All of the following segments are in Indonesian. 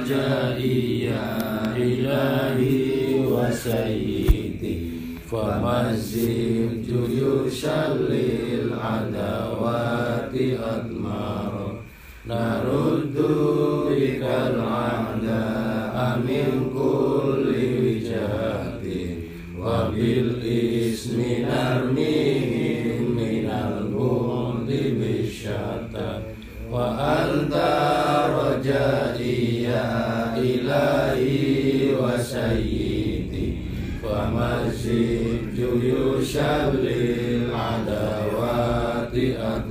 رجائي يا إلهي وسيدي فمزق جيوش للعداوات أدمار نرد بك الأعداء من كل وجهة وبالإسم an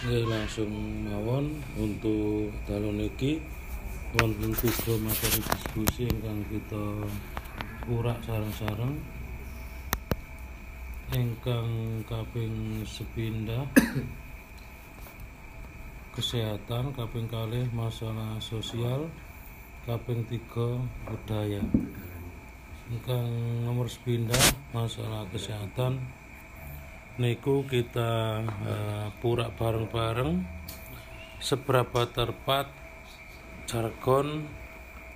Ya langsung mawon untuk dalu niki wonten tiga materi diskusi ingkang kita urak sareng-sareng. Ingkang kaping sepindah kesehatan kaping kalih masalah sosial kaping tiga budaya. Ingkang nomor sepindah masalah kesehatan niku kita eh, purak bareng-bareng seberapa tepat jargon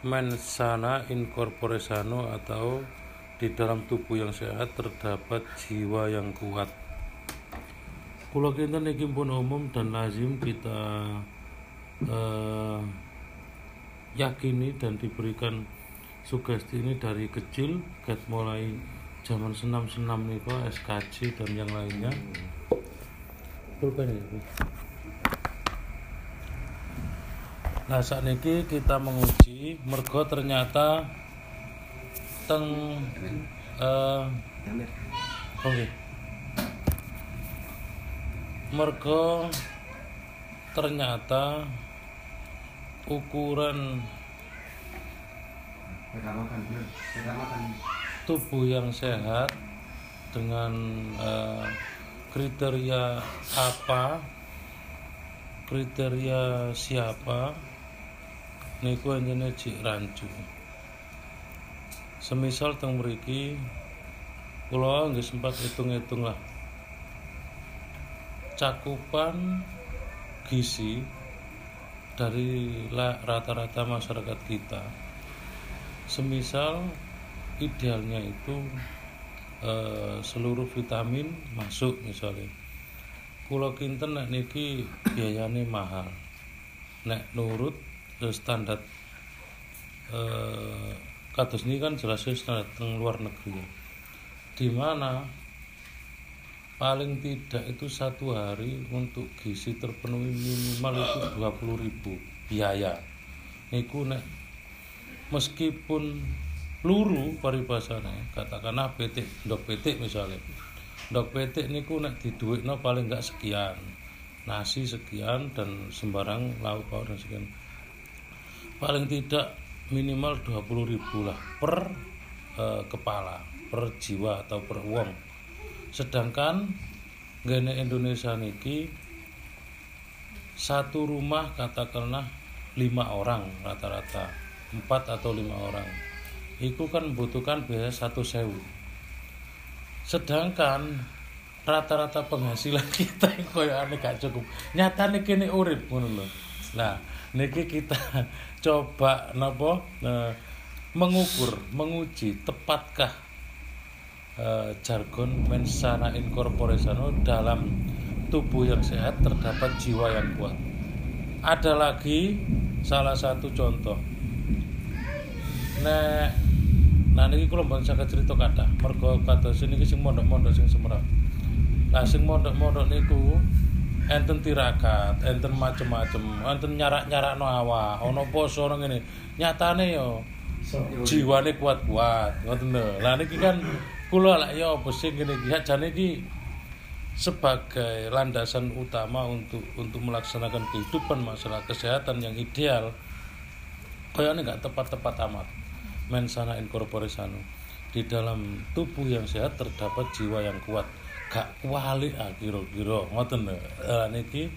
mensana incorpore sano atau di dalam tubuh yang sehat terdapat jiwa yang kuat. Kula kinten niki pun umum dan lazim kita eh, yakini dan diberikan sugesti ini dari kecil ket mulai zaman senam-senam nih SKC dan yang lainnya. Pulpen ini, Bu. Nah saat ini kita menguji mergo ternyata teng eh oke. Mergo ternyata ukuran tubuh yang sehat dengan eh, kriteria apa kriteria siapa niku anjene jik rancu. Semisal teng mriki kula nggih sempat hitung-hitung lah. Cakupan gizi dari rata-rata masyarakat kita semisal idealnya itu eh, seluruh vitamin masuk misalnya. Kulo kinten nek niki biayane mahal. Nek nurut eh, standar eh, kados ini kan jelas standar teng luar negeri ya. di mana paling tidak itu satu hari untuk gizi terpenuhi minimal itu 20.000 ribu biaya. Niku nek meskipun luru paribasane katakanlah petik ndok petik misalnya. Ndok petik niku nek diduwekno paling enggak sekian. Nasi sekian dan sembarang lauk pauk dan sekian. Paling tidak minimal 20.000 ribu lah per eh, kepala per jiwa atau per wong. Sedangkan gene Indonesia niki satu rumah katakanlah lima orang rata-rata empat atau lima orang itu kan membutuhkan biaya satu sewu. Sedangkan rata-rata penghasilan kita koyo aneh gak cukup. Nyatane kene urip ngono lho. Nah niki kita coba napa eh, mengukur menguji tepatkah eh, jargon mensana incorpore sano dalam tubuh yang sehat terdapat jiwa yang kuat. Ada lagi salah satu contoh. Nek nah niki kula mboten saged cerita kathah. Mergo kados niki sing mondok-mondok sing semerap nah sing mondok-mondok niku enten tirakat enten macem-macem enten nyarak-nyarakno awak. Ana poso ana ngene. Nyatane yo jiwane kuat-kuat ngoten lho. Lah niki kan kula lak ya apa sing ngene iki? Jane iki sebagai landasan utama untuk untuk melaksanakan kehidupan masalah kesehatan yang ideal kayaknya nggak tepat-tepat amat mensana incorpore sano di dalam tubuh yang sehat terdapat jiwa yang kuat. Gak kuali ah kira-kira. Ngoten lho. Uh, niki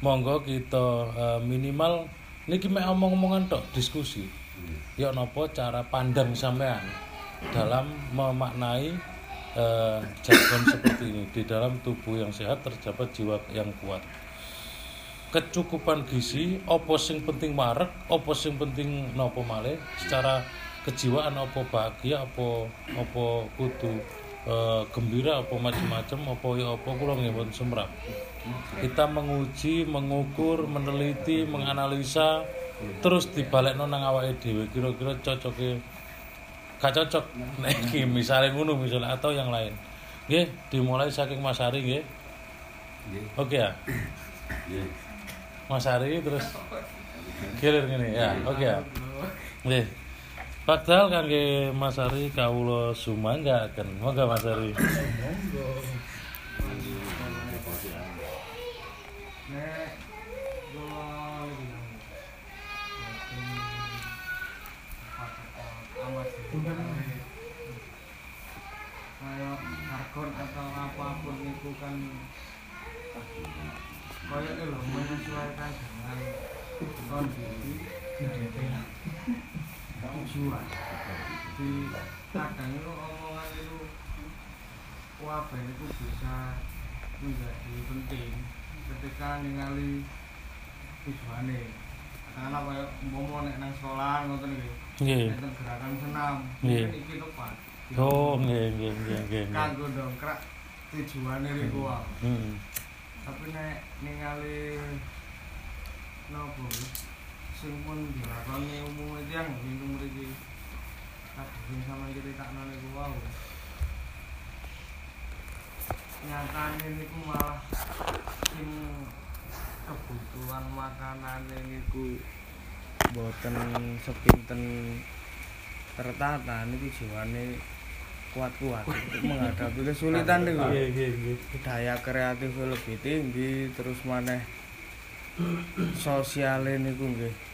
monggo kita uh, minimal niki mek omong-omongan tok diskusi. Ya napa cara pandang sampean dalam memaknai uh, jargon seperti ini. Di dalam tubuh yang sehat terdapat jiwa yang kuat. Kecukupan gizi opo sing penting marek opo sing penting nopo malih secara kejiwaan apa bahagia apa apa kudu e, gembira apa macam-macam apa ya apa kula nggih semrap kita menguji mengukur meneliti menganalisa terus dibalekno nang awake dhewe. Kira-kira cocoke gak cocok. Nek iki misale ngono misalnya atau yang lain. Nggih dimulai saking Mas Ari nggih. Oke ya? Mas Ari terus gilir ngene ya? Oke ya? Nggih Padahal kangge Mas Ari kawula sumanggaken. Moga Mas Ari. Amat kayak jargon kan kayak loh menyesuaikan dengan kondisi tujuan di kadang itu omongan itu wabah itu bisa menjadi penting ketika ningali tujuannya katakanlah kayak umpama nek nang sekolah ngoten Nggih. enten gerakan senam Nggih. iki tepat Oh, nggih nggih nggih nggih. nggih. kanggo dongkrak tujuane niku wae Hmm. tapi nek ningali nopo sing pun dilakoni yang sing mriki kabeh sing sama critakno niku wae nyatane niku malah sing kebutuhan makanan niku boten sepinten tertata. Niku jiwane kuat-kuat untuk menghadapi kesulitan niku Nggih nggih nggih. daya kreatif lebih tinggi terus maneh sosiale niku nggih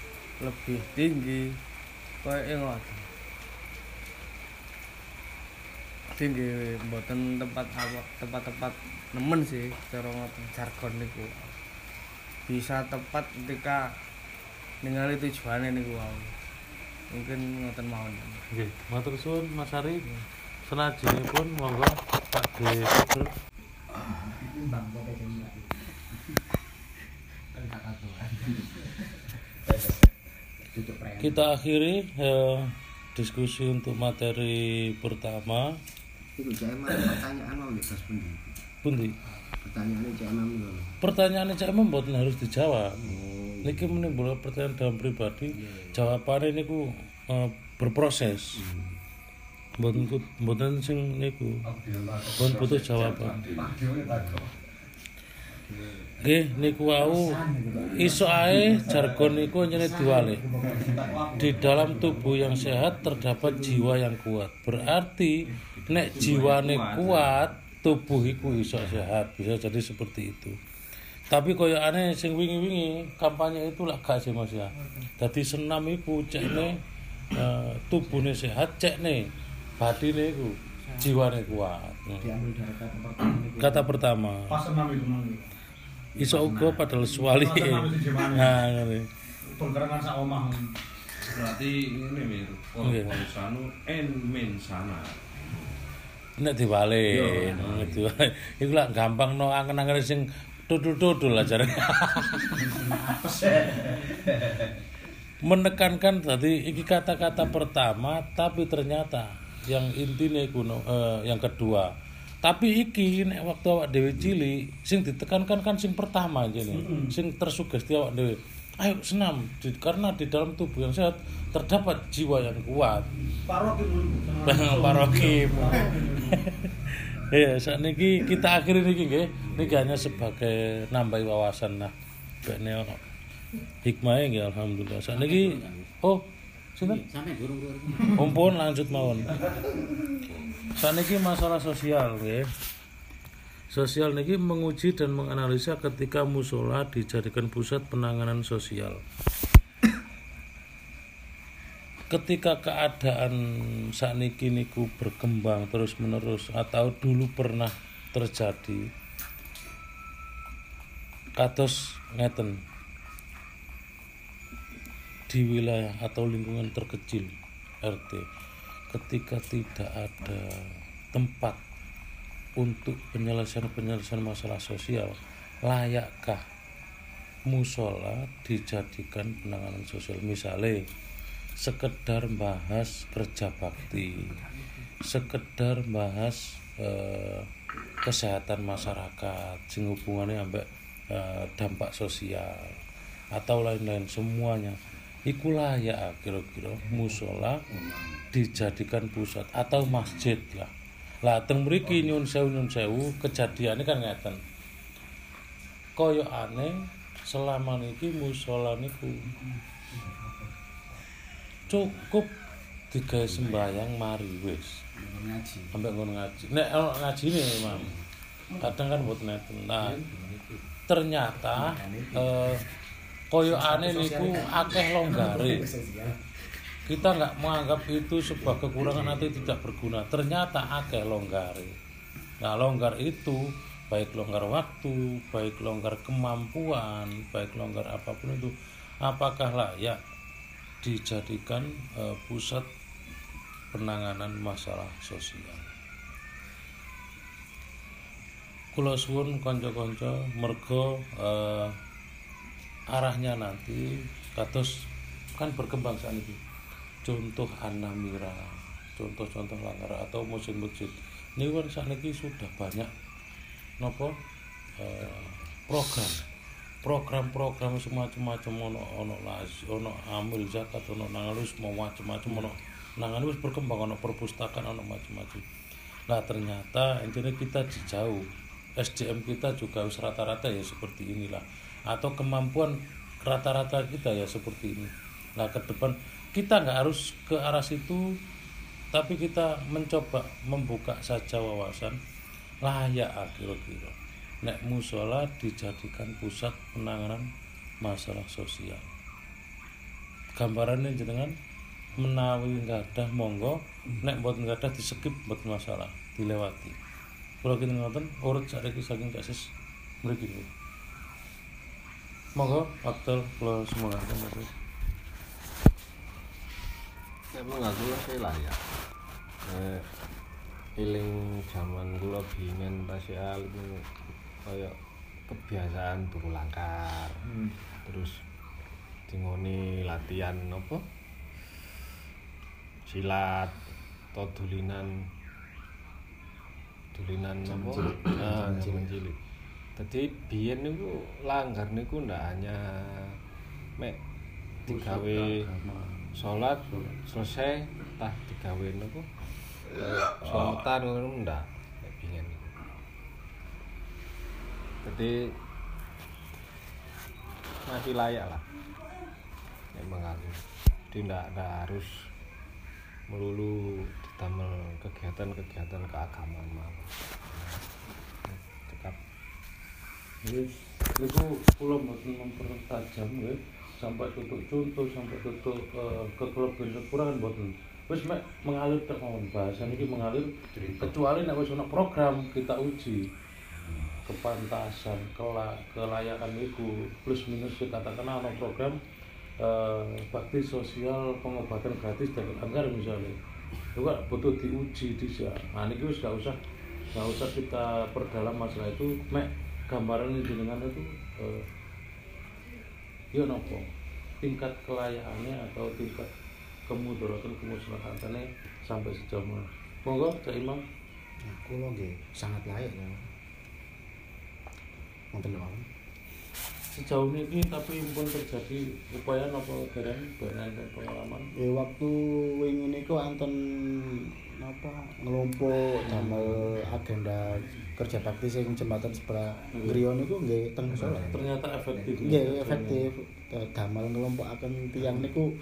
lebih tinggi. Koyo ngoten tinggi mboten tempat awak tempat-tempat nemen sih cara ngoten jargon niku. Bisa tepat ketika ningali tujuane niku wae mungkin ngoten mawon. Nggih. Matur suwun Mas Ari. Senajinipun monggo Pak D. Pedro. Kita akhiri eh, diskusi untuk materi pertama. Cek emang pertanyaan mau Mas Pundi. Pundi? Pertanyaannya cak emang mboten harus dijawab. Oh, Niki menimbulkan pertanyaan dalam pribadi, jawabannya niku eh, berproses. Mboten ku- mboten sing niku. Mboten butuh jawaban. Nggih niku wau iso ae jargon niku nyene diwale. Di dalam tubuh yang sehat terdapat jiwa yang kuat. Berarti nek jiwane kuat, tubuh iku iso sehat. Bisa jadi seperti itu. Tapi koyo aneh sing wingi-wingi kampanye itu lah gak sih Mas ya. Dadi senam iku cekne eh, tubuhne sehat, cekne batine iku jiwane kuat. Kata pertama pas itu iso uga padahal suwali. nah ngene. Penggerangan sak omah. Berarti ini mir. Korporisanu en mensana nek diwale Iya. nek diwale iku lah gampang no angen-angen sing tudul-tudul aja menekankan tadi iki kata-kata pertama tapi ternyata yang intinya iku no, eh, yang kedua tapi iki nek waktu awak dhewe cilik sing ditekankan kan sing pertama jene sing tersugesti awak dhewe. Ayo senam Di- karena di dalam tubuh yang sehat terdapat jiwa yang kuat. Paroki dulu. parokim ya saat ini kita akhiri niki nggih. Niki hanya sebagai nambah wawasan nah bekne ono hikmahnya nggih alhamdulillah. Saat ini oh sinten Sampai burung burung. Umpun lanjut mawon. Saniki masalah sosial nggih. Sosial niki menguji dan menganalisa ketika musola dijadikan pusat penanganan sosial. Ketika keadaan sakniki niku berkembang terus menerus atau dulu pernah terjadi kados ngeten di wilayah atau lingkungan terkecil RT ketika tidak ada tempat untuk penyelesaian-penyelesaian masalah sosial layakkah musola dijadikan penanganan sosial? Misalnya sekedar bahas kerja bakti sekedar bahas eh, kesehatan masyarakat sing hubungannya ambek eh, dampak sosial atau lain-lain semuanya iku layak kira-kira musola dijadikan pusat atau masjid lah. Lah teng mriki nyun sewu nyun sewu kan ngeten. Koyo aneh selama niki musola niku cukup digawe sembayang mari wis. Ngaji. sampai ngono ngaji. Nek ono ngajine Imam kadang kan buat neten nah ternyata eh, koyo aneh niku akeh longgare kita nggak menganggap itu sebuah kekurangan atau tidak berguna. Ternyata akeh longgare nah longgar itu baik longgar waktu baik longgar kemampuan baik longgar apa pun itu apakah layak dijadikan eh, pusat penanganan masalah sosial? Kula suwun kanca-kanca mergo eh, arahnya nanti kados kan berkembang saat ini. Contoh anamira contoh-contoh langgar atau masjid-masjid. Ini kan saat ini sudah banyak nopo eh, program. Program-program semacam-macam ono ono las ono amil zakat ono nangalus mau macam-macam ono nangalus berkembang ono perpustakaan ono macam-macam. Nah ternyata intinya kita jauh SDM kita juga rata-rata ya seperti inilah atau kemampuan rata-rata kita ya seperti ini. Nah ke depan kita nggak harus ke arah situ tapi kita mencoba membuka saja wawasan. Layak ah, kira-kira. Nek musola dijadikan pusat penanganan masalah sosial. Gambarannya jenengan menawi ada monggo nek buat nggak di skip buat masalah dilewati. Kalau kita ngoten urut saiki saking kasus niku. Monggo waktu semoga Mas. Emang aku lah sih layak. Eh, iling zaman kula bingen pasial itu kaya kebiasaan turu langkar. Terus dingoni latihan apa? Silat atau dulinan dulinan apa? Ah, zaman cilik. Dadi biyen niku langgar niku ndak hanya mek digawe sholat selesai tah digawe nopo selamatan ngono ndak biyen niku. Jadi masih layak lah. Memang aku jadi ndak ndak harus melulu ditamel kegiatan-kegiatan keagamaan mawon Itu pulau mboten mempertajam ya sampai tutup contoh sampai tutup eh, kekelebihan kekurangan mboten. Wis mek mengalir mawon bahasa ini mengalir. Kecuali nek wis ana program kita uji. Kepantasan kela, kelayakan itu plus minus kita katakan ana program eh, bakti sosial pengobatan gratis dan anggar misalnya. Itu kan butuh diuji di nah ini wis gak usah gak usah kita perdalam masalah itu. Mek gambaran jenengan itu eh, ya nopo tingkat kelayakannya atau tingkat kemudaratan kemuslahatannya sampai sejauh mana monggo Cak Imam Kulo nggih sangat layak ya. Wonten mawon. sejauh ini tapi pun terjadi upaya apa barang barang pengalaman ya waktu wingi niku enten apa ngelompok damel agenda kerja bakti sing jembatan sebelah griya niku nggih teng musala ternyata efektif nggih efektif. Da- damel ngelompokaken tiyang niku.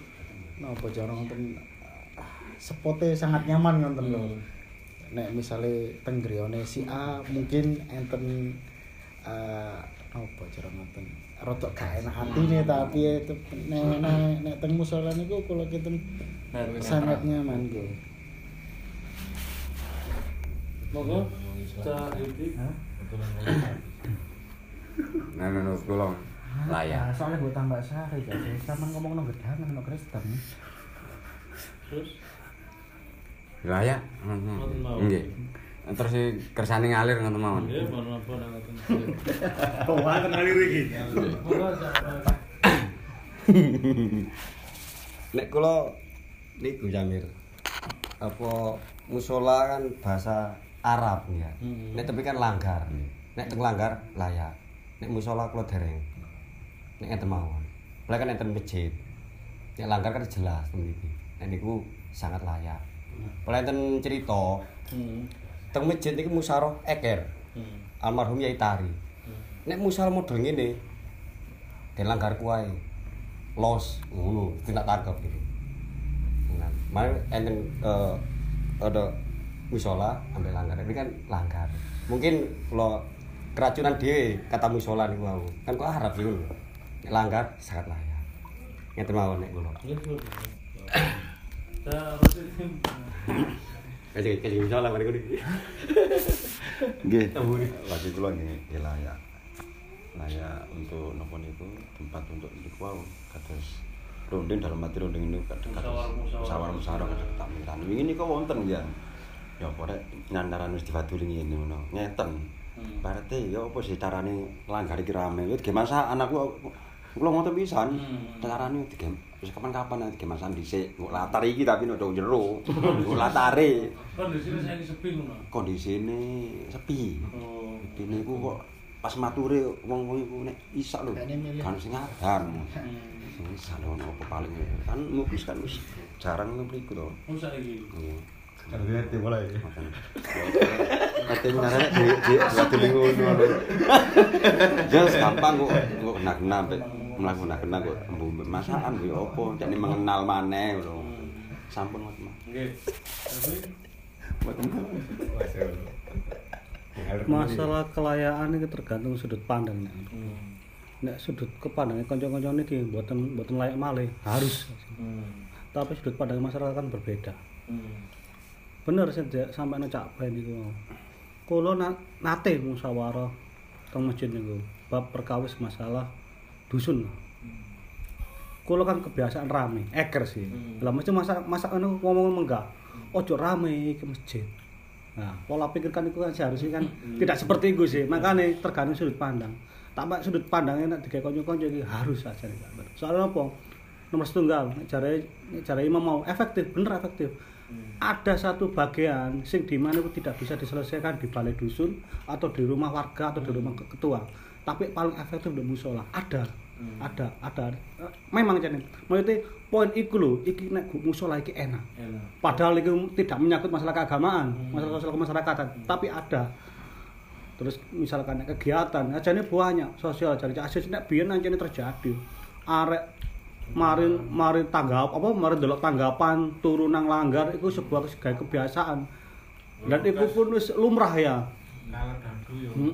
Napa cara ngoten ah, sepote sangat nyaman ngoten lho. Nek misale teng griyane si A mungkin enten eh apa cara ngoten rada gak enak atine tapi itu nek nek nek teng musala niku kula kinten sangat nyaman nggih monggo cah ini Nah, menurut kula layak. soalnya gue tambah sari jadi sama ngomong nang gedangan nang Kristen terus Layak. Mawon. Nggih. Terus si kersane ngalir ngoten mawon. ya mohon apa nang ngoten Kok wae ngalir iki. Nek kula niku Jamir. Apa musola kan bahasa Arab ya. Hmm. Nek tapi kan langgar. Nek teng langgar layak. Nek musola kula dereng. Nek enten mawon. Lah kan enten masjid. Nek langgar kan jelas mriki. Nek niku sangat layak. Lah enten cerita hmm teng masjid niku eker. hmm Almarhum Yai Tari. Nek musyawarah model ngene. Den langgar kuwae. Los ngono, tidak tangkap gitu. Nah, mari enten eh, ada musola ambil langgar. Ini kan langgar. Mungkin kalau keracunan dhewe kata musola niku mau. Kan kok harap sih langgar sangat layak. Ngeten mawon nek gitu cah Rosi Kaji kaji musola mari kuwi. Nggih. Lagi nggih nggih layak. Layak untuk napa niku tempat untuk niku wau kados runding dalam arti runding niku kadang Musyawarah-musyawarah. musyawarah kadang ketakmiran. Wingi niku wonten ya. Ya apa rek nyandaran wis dibaturi ngene ngono. Ngeten. Hmm. Berarti ya apa sih carane langgar iki rame. Wis ge masakan aku kula ngoten pisan. Hmm. Carane dige wis kapan-kapan dige masakan dhisik. Kok latar iki tapi nek jero. Kok latare. kondisinya saya sepi ngono Kondisine sepi. oh Dene iku kok pas mature wong-wong iku nek isak lho. Kan sing adan. hmm Sing isak lho ono apa paling kan mukis kan wis jarang nang mriku to. oh saiki Iya. Ngerti mulai. Makan. Katanya ngarane di di waktu minggu ngono. Jas gampang kok kok kena-kena mlaku kena kok masakan kuwi apa jane mengenal maneh lho. Sampun Mas. nggih masalah kelayaan itu tergantung sudut pandang nek. hmm nek sudut kepandangnya kanca-kanca niki mboten mboten layak malih harus hmm tapi sudut pandang masyarakat kan berbeda hmm bener sih Dek, sampai nang cak bae niku kula na, nate musyawarah teng masjid niku bab perkawis masalah dusun. Kula kan kebiasaan rame eker sih. Hmm. lah mesti masa masa anu ngomong enggak ojo rame ke masjid. Nah pola pikir kan itu kan seharusnya kan tidak seperti itu sih. Makanya tergantung sudut pandang. Tambah sudut pandangnya nek digawe kanca-kanca iki harus aja nih soalnya apa? Nomor setunggal nek jare imam mau efektif bener efektif ada satu bagian sing di mana itu tidak bisa diselesaikan di balai dusun atau di rumah warga atau di rumah ke- ketua. Tapi paling efektif di musola. Ada. Ada. Ada. Eh, memang jadi maksudnya poin iku lho iki nek musola iki enak. Enak. Padahal itu tidak menyangkut masalah keagamaan masalah sosial kemasyarakatan. Tapi ada. Terus misalkan kegiatan aja ini banyak sosial. Jadi asis nek biyen ancene terjadi arek marin marin tanggap apa marin delok tanggapan turu nang langgar itu sebuah kayak kebiasaan. Dan itu pun lumrah ya. Hmm,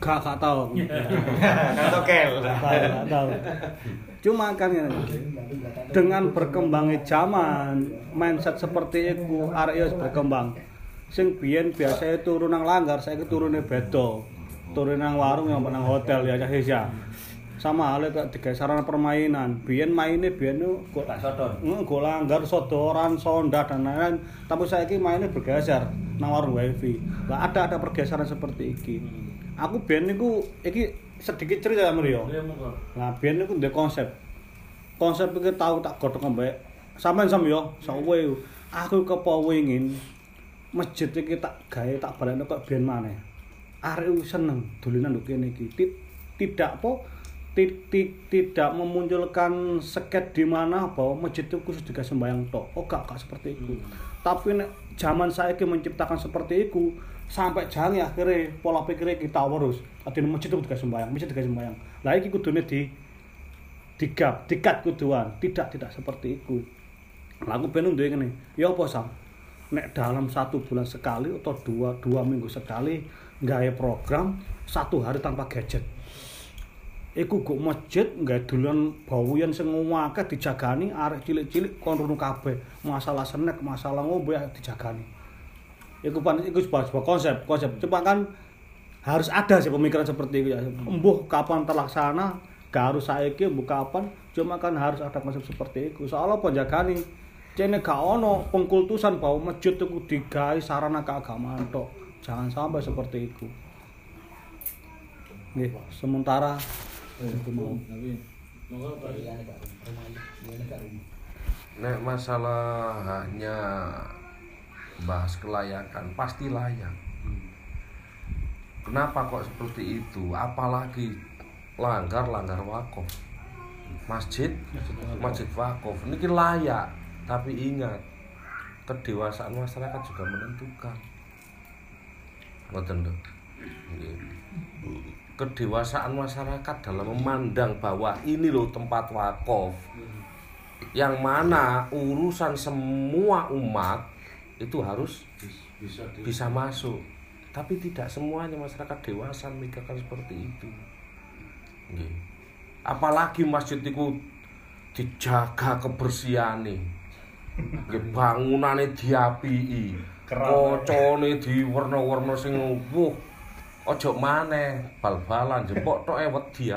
gak gak tahu Tokel. Gak tahu cuma kan ya, dengan berkembangnya zaman mindset seperti itu ya wis berkembang. Sing biyen biasanya turun nang langgar saya turunnya bedo turun nang warung yang nang hotel ya ya sama halnya kayak tiga sarana permainan biyen mainnya biyen itu kok Hmm, go langgar sodoran sonda dan lain-lain tapi saya ini mainnya bergeser nang warung wifi lah ada ada pergeseran seperti ini aku biyen niku iki sedikit cerita Iya, monggo. Nah, biyen niku ndek konsep. Konsep iki tau tak godhog mbek sampean sam yo, sawe. Aku kepengin masjid iki tak gawe tak balekno kok biyen maneh. Arek seneng dolinan nduk kene iki. Ti- Tidak apa ti- ti- tidak memunculkan seket di mana bahwa masjid itu khusus juga sembahyang tok. Oh gak, gak seperti itu. Tapi nek zaman saya menciptakan seperti itu sampai jangan akhirnya pola pikirnya kita terus. Artinya masjid itu juga sembahyang, masjid juga sembahyang. Lah iki kudune di digap, dikat kuduan. Tidak, tidak seperti itu. Lah aku pengen duwe ngene. Ya apa Sam? Nek dalam satu bulan sekali atau dua dua minggu sekali nggak program satu hari tanpa gadget. Iku kok masjid duluan bawuyan sing ngomake dijagani arek cilik-cilik kon runu. Masalah senek, masalah ngombe dijagani. Iku pan iku sebuah, sebuah konsep, konsep. Cuma kan harus ada sih pemikiran seperti itu ya. Embuh kapan terlaksana, gak harus saiki embuh kapan, cuma kan harus ada konsep seperti itu. Soalnya penjagani Cene gak ono pengkultusan bahwa masjid itu digawe sarana keagamaan tok. Jangan sampai seperti itu. Nggih, sementara. Nek masalah hanya bahas kelayakan pasti layak. Kenapa kok seperti itu? Apalagi langgar langgar wakaf. Masjid, masjid wakaf. Ini layak, tapi ingat kedewasaan masyarakat juga menentukan. Ngoten lho. Kedewasaan masyarakat dalam memandang bahwa ini loh tempat wakaf. Yang mana urusan semua umat itu harus bisa masuk. Tapi tidak semuanya masyarakat dewasa memikirkan seperti itu. Apalagi masjid itu dijaga kebersihane nggih bangunane diapii kocone diwerna-werna sing wuh ojo maneh bal-balan jempok tok e wedi.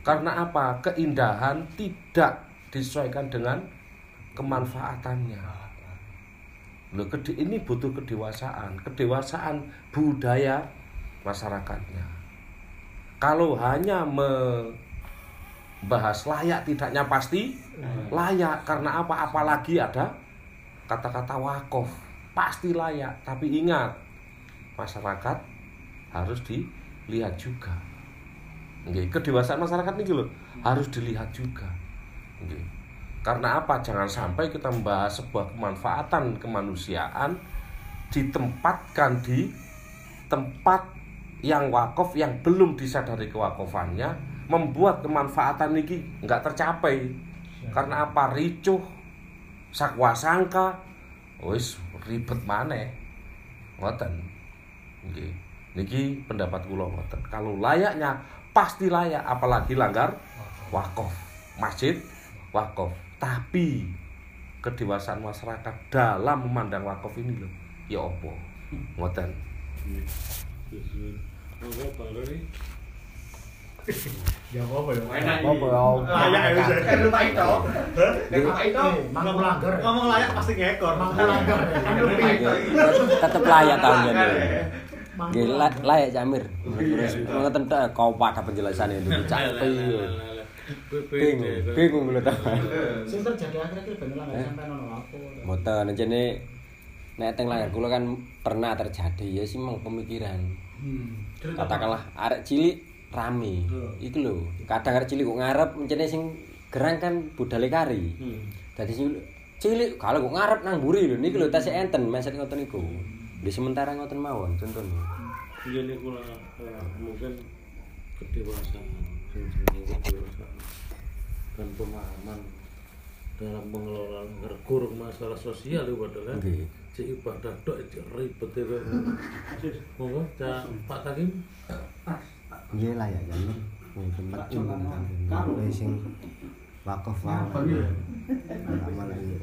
Karena apa? Keindahan tidak disesuaikan dengan kemanfaatannya. Loh, ini butuh kedewasaan, kedewasaan budaya masyarakatnya. Kalau hanya membahas layak tidaknya pasti layak karena apa? Apalagi ada kata-kata wakaf pasti layak. Tapi ingat masyarakat harus dilihat juga. Nggih, kedewasaan masyarakat ini loh harus dilihat juga. Nggih. Karena apa? Jangan sampai kita membahas sebuah kemanfaatan kemanusiaan ditempatkan di tempat yang wakaf yang belum disadari kewakofannya membuat kemanfaatan ini nggak tercapai. Karena apa? Ricuh, sakwa sangka, wis ribet maneh. Ngoten. Nggih. Niki pendapat kula ngoten. Kalau layaknya pasti layak apalagi langgar wakaf. Masjid wakaf. Tapi kedewasaan masyarakat dalam memandang wakaf ini loh. Ya apa? Ngoten. Ya apa ya? Apa ya? Layak ya bisa. Eh, lupa itu. Lupa itu. Mang melanggar. Ngomong layak pasti ngekor. Mang melanggar. tetep layak tahunnya Nggih, la- layak Jamir. Terus ngoten tok kau pada penjelasan itu capek. Bingung, bingung lho ta. Sing terjadi akhir-akhir ben langgar sampai ono apa. Mboten jene nek teng langgar kula kan pernah terjadi ya sih memang pemikiran. Katakanlah arek cilik rame. Iku lho, kadang arek cilik kok ngarep mencene sing gerang kan budale kari. Dadi sing cilik kalau kok ngarep nang mburi lho niki lho tasih enten mindset ngoten niku. Di sementara ngoten mawon contohnya. Iya niku lah eh, mungkin kedewasaan kedewasaan dan pemahaman dalam mengelola ngergur masalah sosial itu padahal kan si ibadah dok itu ribet itu. Monggo Cak Pak Takim. Nggih lah ya kan. Wong tempat umum kan. Kalau sing wakaf wae. Amal ini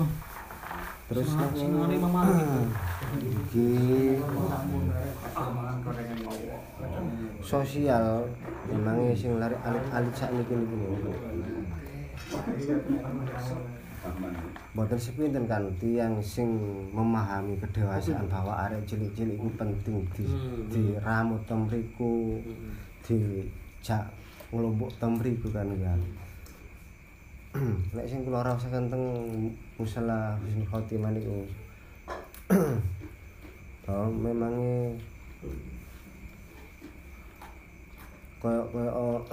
umum. Terus iki sosial memang sing lari alit-alit sakniki niku lho. Boten sepinten kan tiang sing memahami kedewasaan bahwa arek cilik-cilik itu penting di diramut temriku dijak ngelompok temriku kan kan. Nek sing kula rasaken teng musala Husnul Khotimah niku bahwa memangnya koyo koyo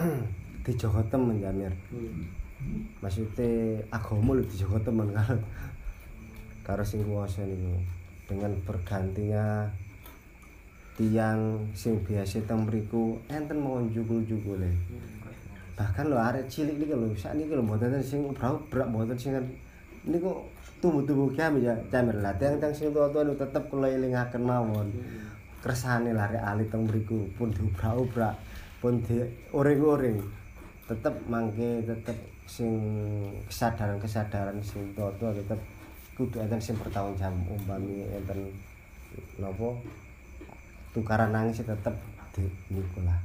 dijogo temen Jamir maksudnya agama lho dijogo temen kan karo sing kuwasa niku. Dengan bergantinya tiang sing biasa teng mriku enten mawon jukul-jukule bahkan lho arek cilik niki lho sakniki lho mboten sing berak mboten sing niku tumbuh-tumbuh kami ya Jamir lah. Tiang-tiang sing tua-tua niku tetep kula elingaken mawon. Kersane lari ali teng mriku pun diubrak-ubrak pun di uring-uring tetep mangke tetep sing kesadaran-kesadaran sing tua-tua tetep kudu enten sing bertanggung jawab umpami enten napa tukaran nangis tetep di niku lah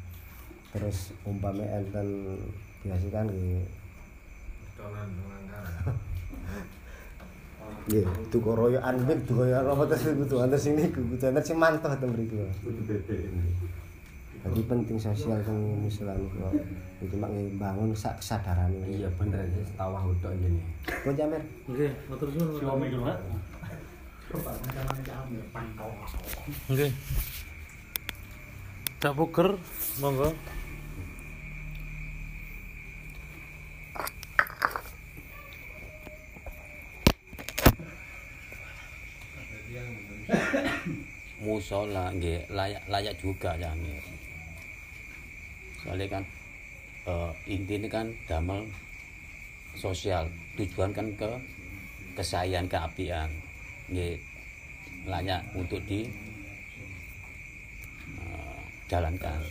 terus umpami enten biasa kan nggih Nggih, tuku royokan wit, tuku royokan apa terus kudu enten sing niku, kudu enten sing mantuh teng mriku. Jadi penting sosial teng musala niku. Itu mak bangun sak kesadaran Iya bener sih, tawa utok ngene. Kok Jamir? Nggih, matur suwun. Suami. Nggih. Cak Puger, monggo. musola nggih. Layak layak juga Jamir. Soalnya kan eh, intinya kan damel sosial. Tujuan kan ke kesayangan keapian nggih. Layak untuk di eh, jalankan.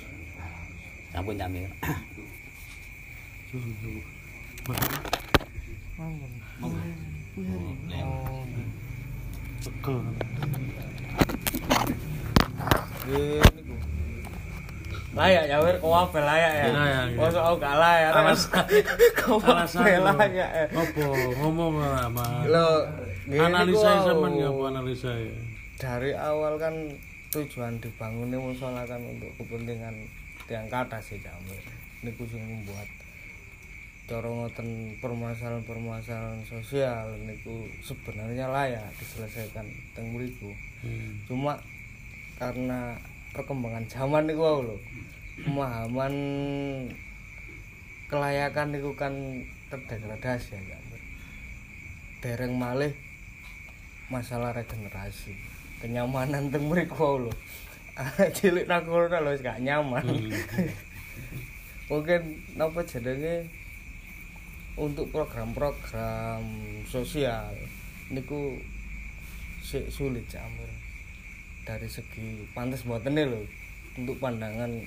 Sampun Jamir. Niku. Layak ya wir kok apel layak ya. Layak, ya. Mosok aku gak layak. Alasan apel lho. layak. ya. Apa ngomong lah, Mas. Lho, nggih analisa sampean wow. apa analisa ya? Dari awal kan tujuan dibangunnya musola kan untuk kepentingan tiang kata sih jamir. Niku sing membuat cara ngoten permasalahan-permasalahan sosial niku sebenarnya layak diselesaikan teng mriku. Hmm. Cuma karena perkembangan zaman niku wau lho. Pemahaman kelayakan niku kan terdegradasi ya Jamir. Dereng malih masalah regenerasi. Kenyamanan teng mriku wau lho. Cilik nakulna lho gak nyaman. Mungkin napa jenenge untuk program-program sosial. Niku sik sulit jamur dari segi pantas mboten e lho untuk pandangan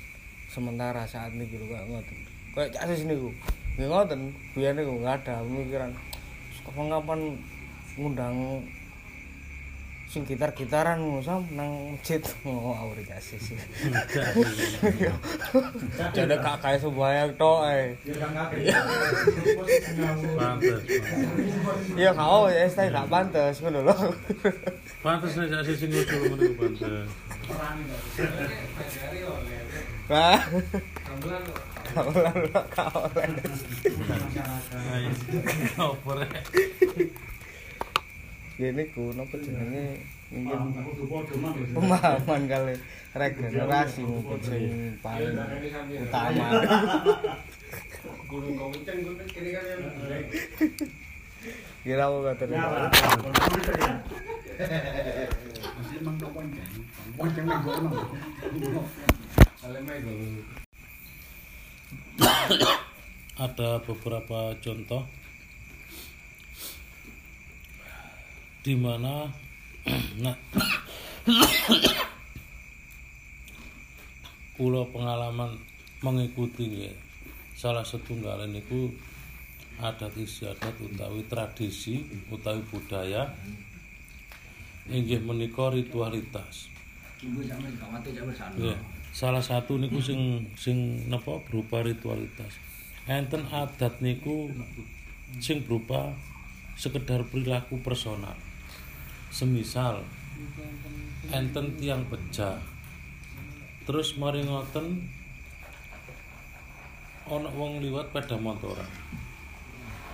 sementara saat niki lho kayak ngoten. Kayak sis niku nggih ngoten biyen niku nggak ada pemikiran. Kapan-kapan ngundang sing gitar-gitaran ngusam nang masjid oh awur cak sis jadi kak kayak sembahyang tok eh. Iya kau ya saya gak pantes ngono lho. Pantes nek sak sing ngucul ngono iku pantes. Wah. Kaulan lho kaulan. Ayo. Gini ku napa jenenge? Mungkin pemahaman kali. Regenerasi mungkin sing paling utama. Kira apa kata Ada beberapa contoh di mana nah kula pengalaman mengikuti nggih salah setunggal niku adat istiadat utawi tradisi utawi budaya inggih menika ritualitas Nggih. Salah satu niku sing sing napa berupa ritualitas. Enten adat niku sing berupa sekedar perilaku personal. Semisal enten tiang pecah. Terus mari ngoten ana wong liwat pada motoran.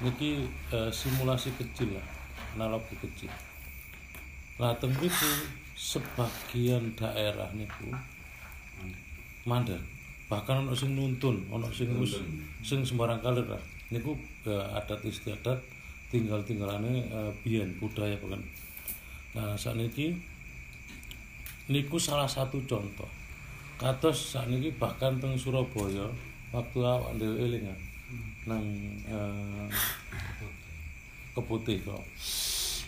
Niki eh, simulasi kecil lah, analogi kecil. Lah teng mriku sebagian daerah niku mandek. bahkan ono sing nuntun ono sing wis sing sembarang kalir lah niku eh, adat istiadat tinggal tinggalane eh, biyen budaya bukan nah sakniki niku salah satu contoh. Kados sakniki bahkan teng Surabaya waktu awak dhewe eling ya, nang eh, keputih kok.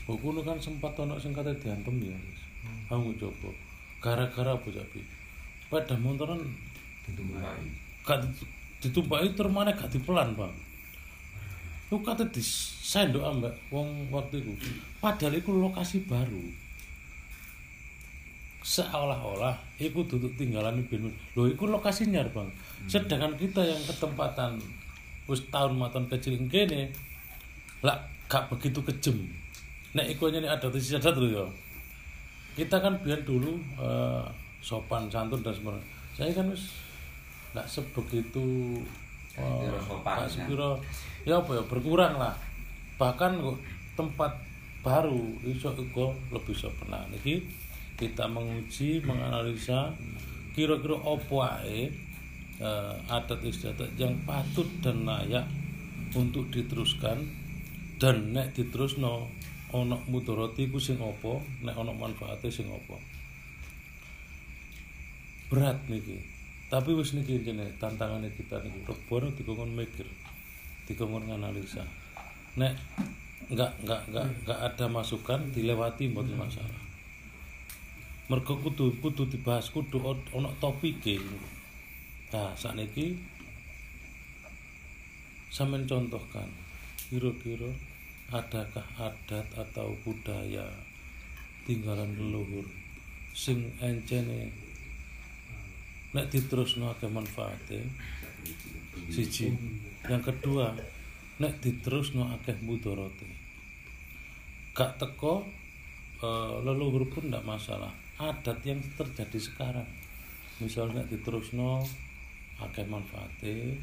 Buku kan sempat ono sing kate diantem ya kamu coba. Gara-gara apa jadi pada motoran Ditumpai. gak ditumpaki tur mana gak dipelan bang lu kata disendok ambek wong waktu itu. Padahal itu lokasi baru. Seolah-olah itu duduk tinggalan di lo itu lokasinya bang. Sedangkan kita yang ketempatan wis tahun maton kecil kene lah gak begitu kejem. Nek iku nih ada istiadat lho ya kita kan biar dulu eh, sopan santun dan sebagainya saya kan wis nggak sebegitu Sepiro sopan, ya. ya apa ya berkurang lah. Bahkan kok tempat baru iso iku lebih sopan niki kita menguji menganalisa kira-kira apa ae eh, adat istiadat yang patut dan layak untuk diteruskan. Dan nek diterusno ana mudarate iku sing apa nek ana manfaate sing apa. Berat niki tapi wis niki jene tantangannya kita niki rebono dikongkon mikir dikongkon nganalisa. Nek enggak enggak enggak enggak ada masukan dilewati mboten masalah. Mergo kudu kudu dibahas kudu ono topike nah sakniki sampean contohkan kira-kira adakah adat atau budaya tinggalan leluhur sing encene nek diterusno akeh manfaate siji. Yang kedua nek diterusno akeh mudharate gak teko eh, leluhur pun ndak masalah. Adat yang terjadi sekarang. Misalnya nek diterusno akeh manfaate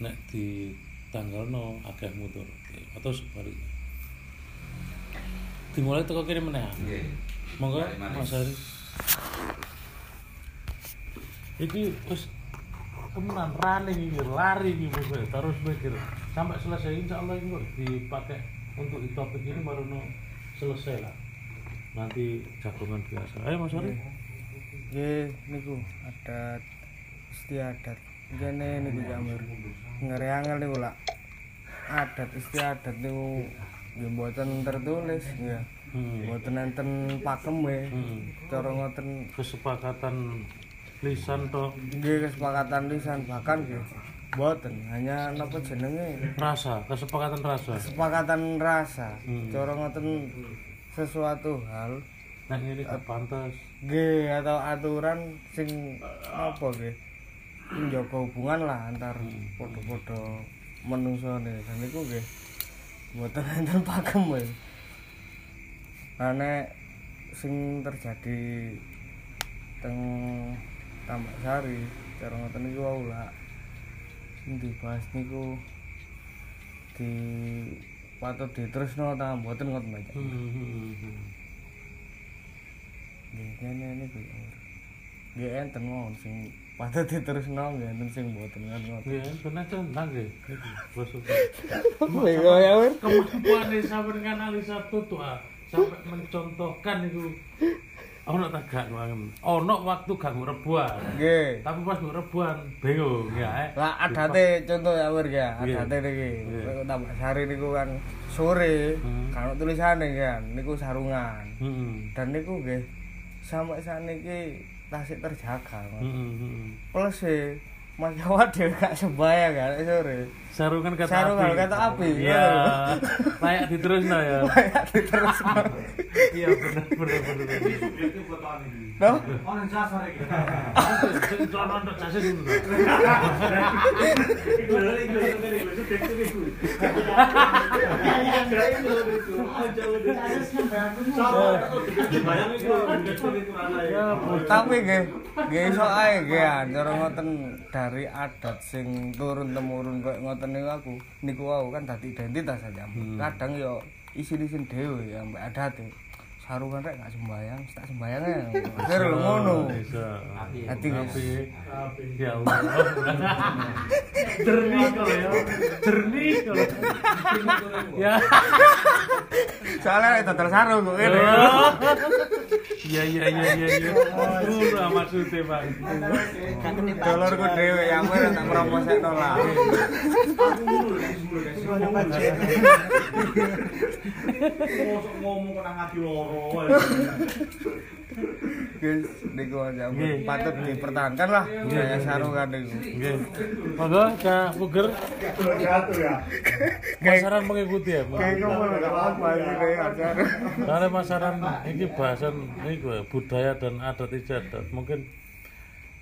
nek ditanggalno akeh mudharate atau sebaliknya. Dimulai teko kene meneh. Nggih. monggo. Mas Haris iki wis temenan running iki lari iki bos terus mikir sampai selesai insya Allah ini dipakai untuk di topik ini baru no selesai lah nanti jagongan biasa ayo Mas Haris Nggih niku adat istiadat. Jane niku jamur. Ngeri angel niku lah. Adat istiadat niku nggih mboten tertulis ya. Mboten enten pakem we. Hmm. Cara ngoten kesepakatan lisan toh nggih kesepakatan lisan. Bahkan nggih mboten. Hanya napa jenenge? Rasa kesepakatan rasa. Kesepakatan rasa. Hmm. Cara ngoten sesuatu hal nah ini gak pantas Nggih atau aturan sing apa nggih njaga hubungan lah antar padha-padha manungsane dan iku nggih mboten enten pakem. Lah nek sing terjadi teng Tambak Sari cara ngoten niku wau lah sing dibahas niku di patut diterusno ta mboten ngoten Mbak. Hmm, hmm, hmm. Nggih, kene niku. Nggih enten mawon sing patut diterusno nggih enten sing mboten ngoten. Nggih, bener centang nggih. Bos ya. Kemampuan sampai analisa tuh ah, sampai mencontohkan itu ono tak gak wangen. Ono waktu gak rebuan. Nggih. Tapi pas nggo rebuan bingung ya. eh. Lah adate contoh ya Wir ya, adate niki. Tambak Sari niku kan sore Hmm. ono tulisane kan niku sarungan. Hmm. Dan niku nggih sampai saat niki tasik terjaga. Mas. Hmm, hmm. Plus e Mas Jawa dhewe gak sembayang kan sore. Sarungan kata Sarungan api. kata api. Iya. Layak diterusno ya. Kayak diterusno. Iya bener bener bener. No? Ono jasa iki. Itu ono ndak jasa sing ngono. Iku lho iku lho iku lho tek tek iku. Ya ya ya iku lho iku. Aja lho jasa sing bayangku. Sapa tak kok dibayangi iku lho ndak tek. Tapi nggih. Nggih iso ae nggih dari adat sing turun temurun koyo ngoten niku aku. Niku aku kan dadi identitas aja. Kadang yo isi-isi dhewe ya mbak adat. Sarungan rek gak sembayang, tak sembayang ya. Akhir lho ngono. Hati guys. Api. Ya Allah. Jernih kalau ya. Jernih kalau. Ya. Soalnya total sarung kok ngene. Iya iya iya iya iya. Ngono maksudnya, Pak. Dolorku dhewe yang kowe tak promosekno lah. Ngomong kok nang ati loro. Guys, niku aja patut dipertahankan lah budaya sarungan niku. Nggih. Monggo Cak Puger. Jatuh ya. Masaran mengikuti ya. Kayak apa ini kayak acara. Karena masaran ini bahasan ini gue budaya dan adat istiadat mungkin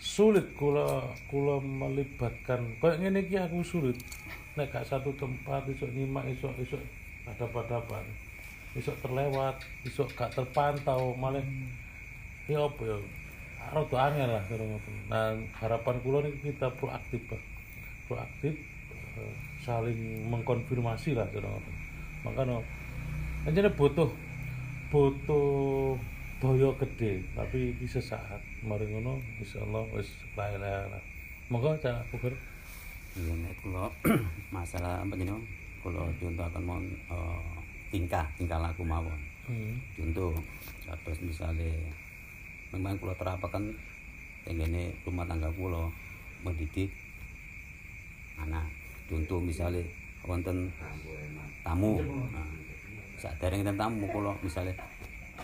sulit kula kula melibatkan kayak ngene iki aku sulit nek gak satu tempat iso nyimak iso iso ada padapan iso terlewat iso gak terpantau malah ya apa ya rada angel lah kira ngoten nah harapan kula niki kita proaktif Pak. proaktif eh, saling mengkonfirmasi lah ngoten makanya Anjane butuh butuh daya gede, tapi iki sesaat. Mari ngono insyaallah wis la ilaha illallah. Monggo cak puger. Iya, nek kula masalah apa jenenge? Kula contoh akan mau eh, tingkah, tingkah laku mawon. Hmm. Contoh, terus misalnya memang kula terapakan tenggene rumah tangga kula mendidik anak. Contoh misalnya wonten tamu. Nah, sadereng enten tamu kula misalnya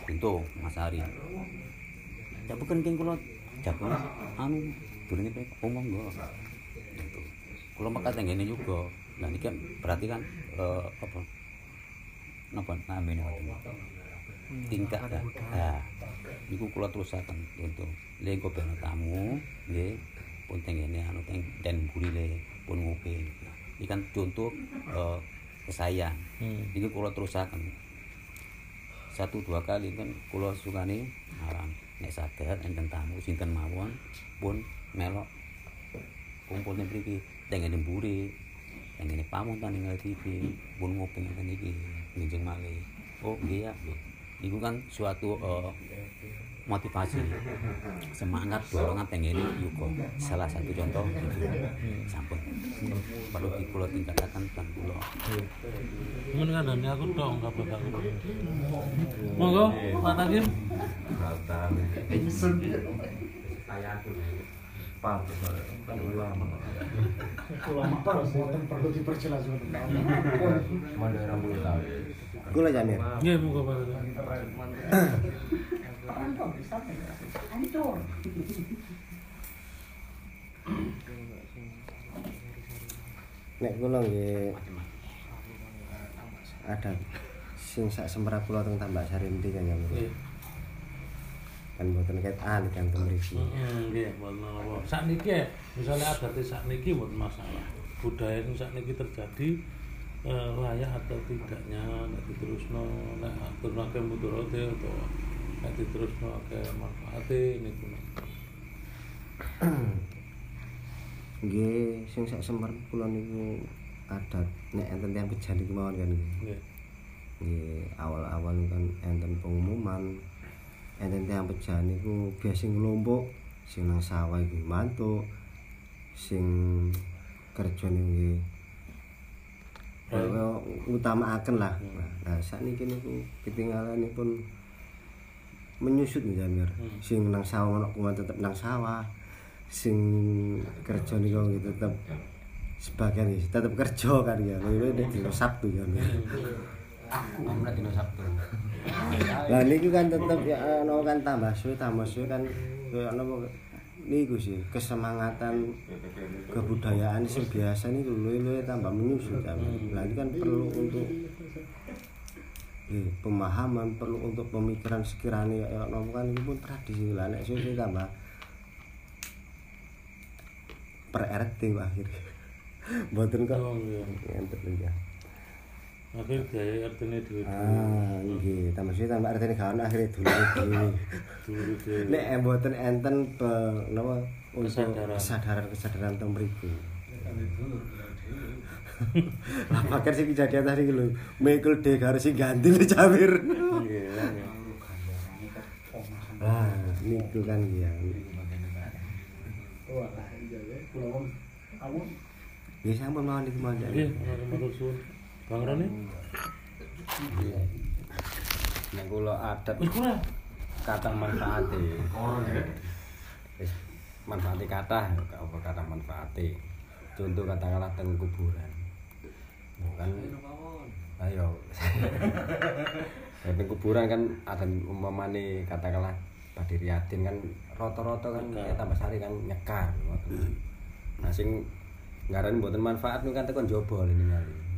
contoh Mas Ari. Jabuken keng kula jago anu durunge pek omong nggo. Gitu. Kula mekat tenggene juga. Nah niki kan berarti kan eh, apa? Napa namanya ngoten? tingkat ya. Nah, niku kula terusaken contoh. Le ben tamu nggih pun tengene anu teng den pun ngopi. Iki kan contoh eh, kesayang. Hmm. Iki kula terusaken. Satu dua kali kan kula sukane aran nek saged enten tamu sinten mawon pun melok kumpul ning mriki tengene mburi tengene pamuntan ning TV pun ngopi ngeten iki njeng malih. Oh ya nggih. iku kan suatu eh, motivasi. Semangat dorongan tengene yuga salah satu contoh itu sampun. Perlu di kula tingkataken kan kula Mun ngandani aku dong kabeh gak ngono. Monggo Pak Takim. Ulama terus mboten perlu diperjelas Kula Jamir. Nggih monggo Pak. Hancur. Nek kula nggih ada sing sak semerap kula teng Tambak Sarinti kan Jamir. Kan mboten ket ahli kan mriki. Heeh, nggih, mboten apa. Sakniki misalnya adate sakniki mboten masalah. Budaya sing sakniki terjadi eh, layak atau tidaknya nek diterusno nek aturake mudarote atau nek diterusno akeh manfaate niku. Nggih, sing sak semerap kula niku adat nek enten tiyang bejani kemawon kan. Nggih, awal-awal kan enten pengumuman enten tiang pejalan itu biasa ngelompok sing nang sawah iku mantu sing kerja hmm. niku hmm. utama lah. Nah saat ini kini ku ketinggalan pun menyusut nih jamir. Hmm. Sing nang sawah nak kuman tetap nang sawah sing kerja nih kau gitu tetap sebagian tetap kerja kan ya. Lebih dari sabtu ya kan. Amna dino Sabtu. Lah niku kan tetep ya ana kan tambah suwe tambah suwe kan kaya napa niku sih kesemangatan kebudayaan sing biasa niku luwe-luwe tambah menyusut kan. Lah kan perlu untuk eh, pemahaman perlu untuk pemikiran sekiranya ya napa kan ini pun tradisi lah nek suwe tambah per RT akhirnya. Mboten kok. Oh, iya. Ya. Akhir gaya artine dhewe. Ah, nggih, tambah sih tambah artine gak ono akhire dulu dhewe. Dulu dhewe. Nek mboten enten pe napa untuk Kesadaran. kesadaran kesadaran teng mriku. Lah pakai sing kejadian tadi lho, Michael D harus sing ganti lho Jamir. Nggih. nggih. niku kan ya Wah, iya ya. Pulau kamu ya sampun mawon niku mawon Nggih, matur suwun. Bang Roni. Nek kula adat Wis kurang. kata manfaate. Wis manfaate kata apa manfaate. Contoh katakanlah teng kuburan. Kan ayo. Teng kuburan kan ada umpamane katakanlah badhe riatin kan rata-rata kan ya tambah sari kan nyekar ngoten. Nah sing ngaran mboten manfaat niku kan tekan jaba lho ningali.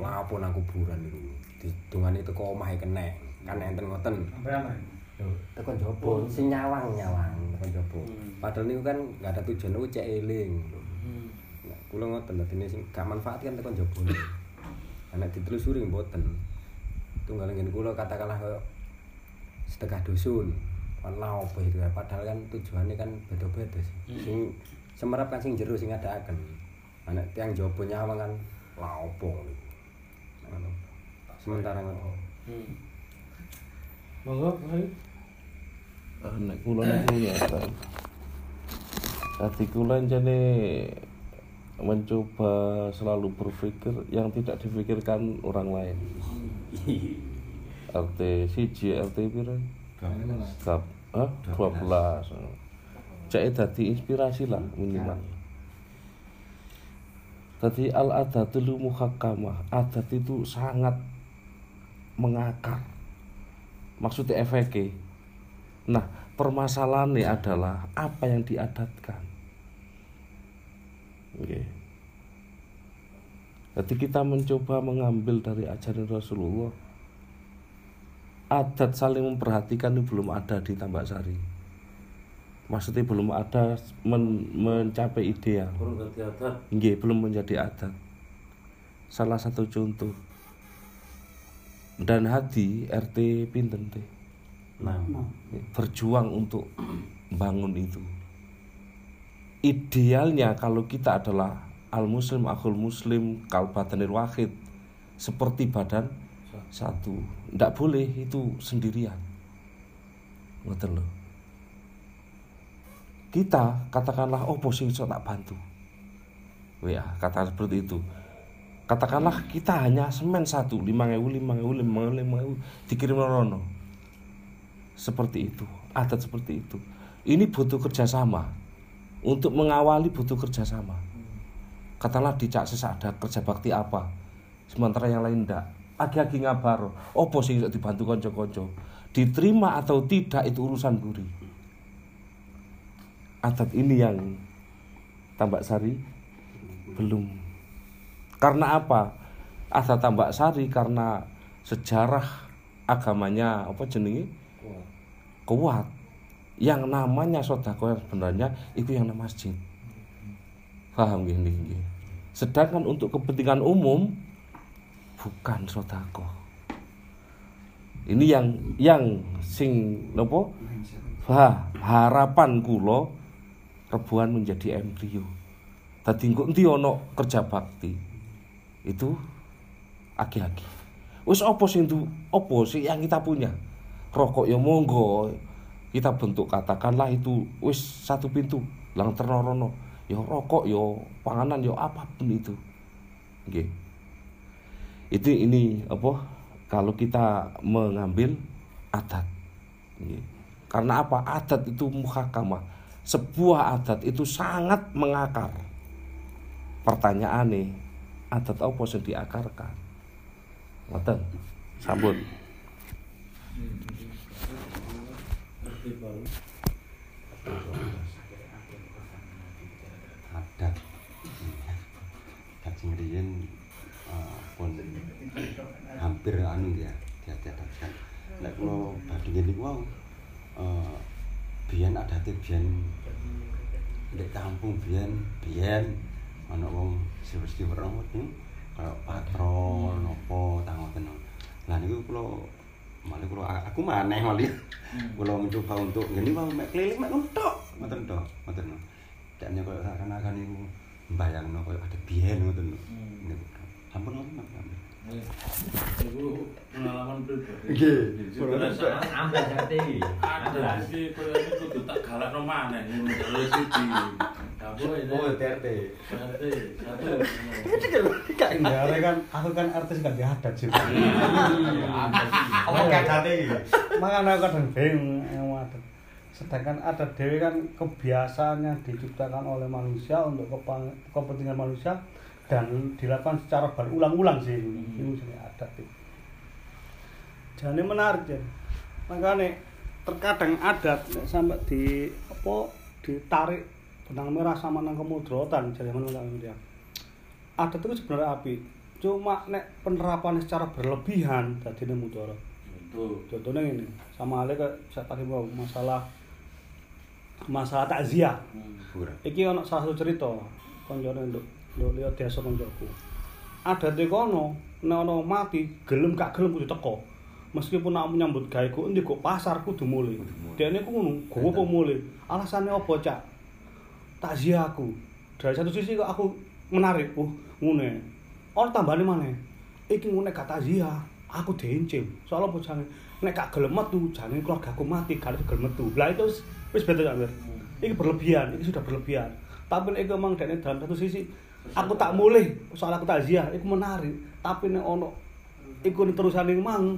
Lah apa nang kuburan niku. Didungane teko omahe kenek. Kan enten ngoten. Tekan jaba sing nyawang-nyawang tekan jaba. Padahal niku kan enggak ada tujuan niku cek eling. lho. Nah, kula ngoten dadi sing gak manfaat kan tekan jaba. Nek ditelusuri mboten. Tunggal ngene kula katakanlah sedekah dusun. Kan lah apa itu padahal kan tujuannya kan beda-beda sih. Sing semerap kan sing jero sing adaaken. Anak tiang jaba nyawang kan niku. Ngono. Sementara ngoten. Monggo, ayo. Ah, nek kula niku ya. Hati kula jane mencoba selalu berpikir yang tidak dipikirkan orang lain. RT siji, RT piro? Gap, ah, 12. Cek dadi inspirasi lah minimal. Tadi al adatul muhakkamah. Adat itu sangat mengakar. Maksudnya efeknya. Nah, permasalahannya adalah apa yang diadatkan. Oke. Jadi kita mencoba mengambil dari ajaran Rasulullah. Adat saling memperhatikan itu belum ada di Tambak Sari. Maksudnya belum ada men- mencapai ideal. Kurang ganti adat. Nggih, belum menjadi adat. Salah satu contoh. Dan hati RT pinten teh. Nah, Berjuang untuk bangun itu. Idealnya kalau kita adalah al muslim akhul muslim kalbatanil wahid seperti badan satu. Tidak boleh itu sendirian. Ngoten loh. Kita katakanlah oh posisi iso tak bantu. Ya, katakan seperti itu. Katakanlah kita hanya semen satu, lima ewu, lima ewu, lima ewu, lima ewu, dikirim rono. Seperti itu, adat seperti itu. Ini butuh kerjasama. Untuk mengawali butuh kerjasama. Katakanlah dicak sesak ada kerja bakti apa, sementara yang lain ndak. Agi-agi ngabar, opo sing iso dibantu konco-konco. Diterima atau tidak itu urusan buri. Adat ini yang Tambak Sari belum. Karena apa? Adat Tambak Sari karena sejarah agamanya apa jenenge? Kuat. Yang namanya sodako yang sebenarnya itu yang nama masjid. Paham gini, gini. Sedangkan untuk kepentingan umum bukan sodako. Ini yang yang sing nopo? Ha, harapan kulo rebuan menjadi embrio. Tadi endi ono kerja bakti. Itu aki-aki. Wis apa sing itu? Apa sih yang kita punya? Rokok ya monggo. Kita bentuk katakanlah itu wis satu pintu, lang ternorono. Ya rokok ya panganan ya apa pun itu. Nggih. Itu ini apa? Kalau kita mengambil adat. Karena apa? Adat itu muhakamah. Sebuah adat itu sangat mengakar. Pertanyaannya, adat apa yang diakarkan? Ngoten. Sampun. adat adat sing riyen eh, pun hampir anu ya diadatkan nek kula badhe ngene ku wau eh, biyen adate biyen di kampung biyen biyen ana wong silver-silver ngoten kaya patrol napa tangoten lah niku kula malah kula aku maneh malah kula mencoba untuk ngene wau mek keliling mek nuntok ngoten tok ngoten Kayaknya kalau seakan-akan itu membayangno koyo ada biyen ngoten lho. Niku. Ampun ngoten Pengalaman pribadi. Nggih. Ada kudu tak galakno maneh ngono terus siji. Kamu ini. Oh, TRT. Satu. Kan aku kan artis gak diadat sih. Apa kacate iki? Makanya aku kadang bingung yang adat. Sedangkan adat dewi kan kebiasaannya diciptakan oleh manusia untuk kepentingan manusia dan dilakukan secara berulang-ulang sih. Ini jenis adat itu. Jadi menarik ya. Makanya terkadang adat nek sampai di apa ditarik benang merah sama nang kemudrotan jadi mana dia. Adat itu sebenarnya api. Cuma nek penerapannya secara berlebihan tadi ini. Betul. Contohnya ini sama halnya kayak saya tadi mau masalah masalah takziah. Pura. Iki ono salah satu cerita konjone nduk nduk liya desa koncoku. Ada di kono nek ono mati gelem gak gelem kudu teko. Meskipun nak menyambut gawe ku endi kok pasar kudu mulai. Dene ku ngono, gowo apa mulai. Alasane apa, Cak? Takziah aku. Dari satu sisi kok aku menarik, uh ngene. Ono tambane maneh. Iki ngene gak takziah, aku diencim. Soal apa jange? Nek gak gelem metu, jange keluargaku mati, gak gelem metu. Lah itu wis beda Cak. Mir. Iki berlebihan, ini sudah berlebihan. Tapi nek emang dene dalam satu sisi aku tak mulih soal aku takziah, iku menarik. Tapi nek ono iku terusane mang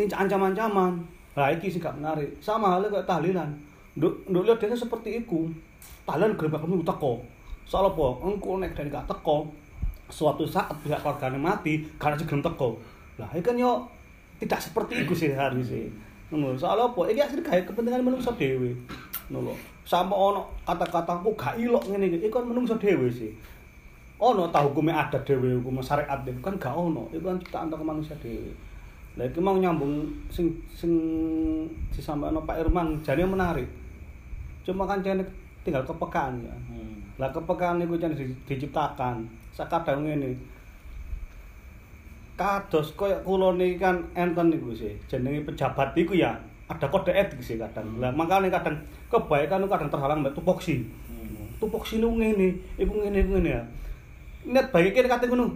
ini ancaman-ancaman. Lah iki sih gak menarik. Sama halnya kayak tahlilan. Nduk nduk lihat desa seperti iku. Tahlilan gak gelem teko. Soal apa? Engko nek dene gak teko, suatu saat pihak keluarganya mati, karena gelem teko. Lah iki kan yo tidak seperti itu sih harusnya. Ngono. Soal apa? Iki asli kayak kepentingan manusia dhewe. Ngono. Sama ono kata-kataku gak ilok ngene iki. Iku kan menungso dhewe sih. Ono ta hukumnya adat dhewe, hukum syariat dhewe kan gak ono. Iku kan ciptaan teko manusia dhewe. Lah iki mau nyambung sing sing disampaikan Pak Irman jane menarik. Cuma kan jane tinggal kepekaan ya. Lah kepekaan niku jane di- diciptakan. Sakadang ngene. Kados koyo kula niki kan enten niku sih. Jenenge pejabat iku ya ada kode etik sih kadang. Lah makane kadang kebaikan itu kadang terhalang mbek tupoksi. Tupoksi niku ngene, iku ngene iku ngene ya. Niat baik kene kate ngono.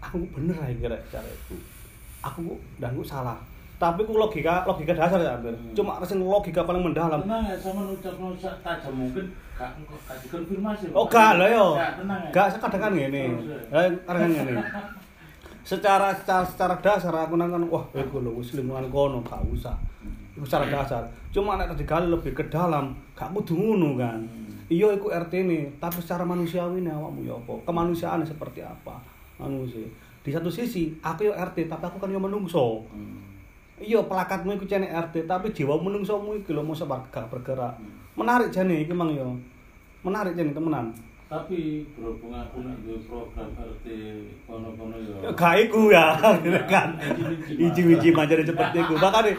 Aku bener ae kira cara itu. Aku dan kok salah. Tapi ku logika logika dasar ya hampir. Cuma sing logika paling mendalam. Tenang ya sama ucapno sak tajam mungkin gak gak dikonfirmasi. Oh gak lah yo. Gak ya. Kadang kan ngene. Eh kadang kan ngene. Secara secara secara dasar aku nang kan wah iku lho wis lingkungan kono gak usah. Iku secara dasar. Cuma nek digali lebih ke dalam gak kudu ngono kan. Iya iku RT ini, tapi secara manusiawi ini awakmu ya apa? Kemanusiaan seperti apa? Anu sih. Di satu sisi aku yo RT tapi aku kan yo menungso. Iya pelakatmu iku cene RT tapi jiwa menungsomu iki lho mosok gak bergerak. Menarik jane iki mang yo. Menarik jane temenan. Tapi berhubung aku nek duwe program RT kono-kono Ya gak iku ya, gitu kan. Iji-iji macam seperti iku. Makane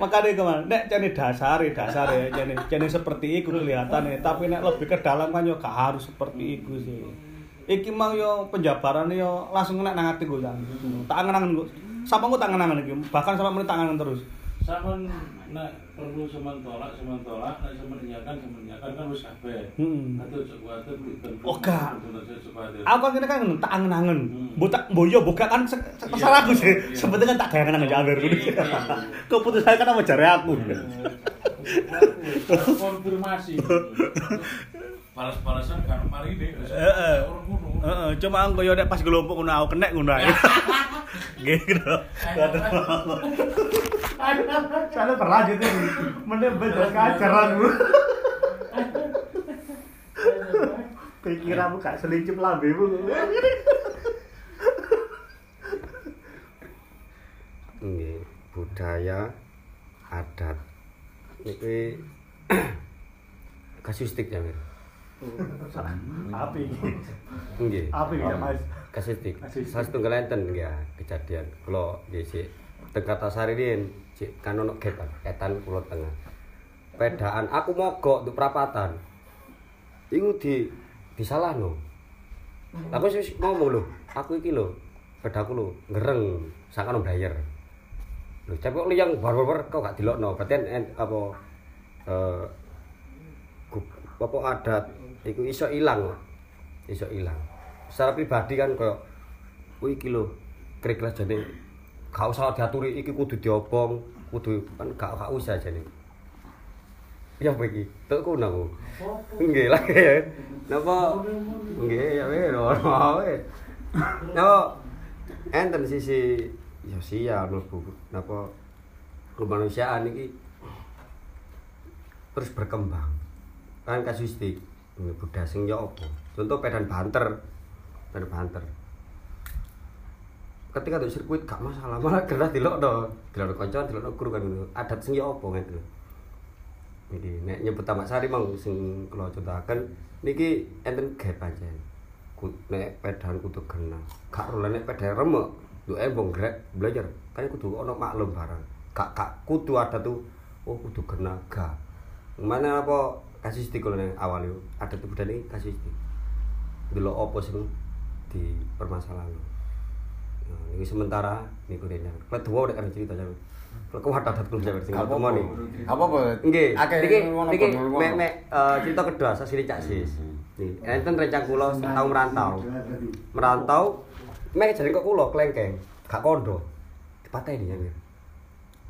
makane ke mana? Nek jane dasare, dasare jane jane seperti iku kelihatannya, tapi nek lebih ke dalam kan yo gak harus seperti iku sih. Iki mau yo penjabarannya yo langsung nek nang atiku kan. Tak angen-angen kok. Sama aku tak angen-angen bahkan sampai menit tak terus. Sama nek perlu semen tolak, semen tolak, nek semen nyakan, semen nyakan kan wis kabeh. Hmm. Atau cok kuwatir dikonfirmasi. Oh, gak. Aku kan kan ngono, tak angen-angen. Mbok tak mboyo buka kan se- se- terserah aku sih. Sebetulnya kan tak angen-angen jamber ngono. Keputusan kan apa jare aku. konfirmasi. Balas-balasan kan mari deh. Heeh. Heeh, cuma aku yo nek pas gelompok ngono aku kenek ngono ae. Gitu. Soalnya terlanjut ini. Mending beda kajaran lu. Pikiranmu gak selincip lambemu. Nggih, budaya adat iki kasuistik ya, Mir. Api. Nggih. Api ya, Mas. Kasuistik. Kasuistik. Salah setunggal enten ya kejadian. Kula nggih sik teng Kartasari kan ono getan, etan kula tengah. Pedaan aku mogok untuk perapatan. Iku di disalahno. Aku wis ngomong lho, aku iki lho, pedaku lho ngereng sakane bayar. Lho, kok liyang bar-bar kok gak dilokno. Berarti en, apa eh apa adat iku iso ilang. Iso ilang. Secara pribadi kan koyo kuwi iki lho krik-krik jane gak usah diaturi iki kudu diobong kudu kan gak gak usah jane. Ya iki? Tok kuno aku nggih lah ya napa? Nggih ya weh ora wae napa? Enten sisi sosial mlebu napa? Kemanusiaan iki terus berkembang. Kan kasuistik budaya sing apa? Contoh pedan banter pedan banter ketika di sirkuit gak masalah malah gerah dilok do dilok koncoan dilok guru kan ngono. Adat sing ya apa ngene iki nek nyebut tamak sari mang sing kula contohaken niki enten pancen. Ku- nek pedan kudu genah. Gak ora nek pedan remek yo embong grek belajar. Kan kudu ono maklum barang gak gak kudu ada tuh oh kudu genah gak mana apa kasih stik kalau awal itu ada tuh budaya ini kasih stik dulu apa sih di permasalahan nah, ini sementara ini dengar kalau dua udah kan cerita jadi kalau kau ada adat kulo jadi Apa mau nih. Apa-apa? Nggih, Akeh niki ngono, niki ngono. mek mek eh, cerita kedua sasili Cak Sis. Nih, enten rencang kula tau merantau. Merantau. Mek jare kok kula klengkeng, gak kondo. Dipateni ya.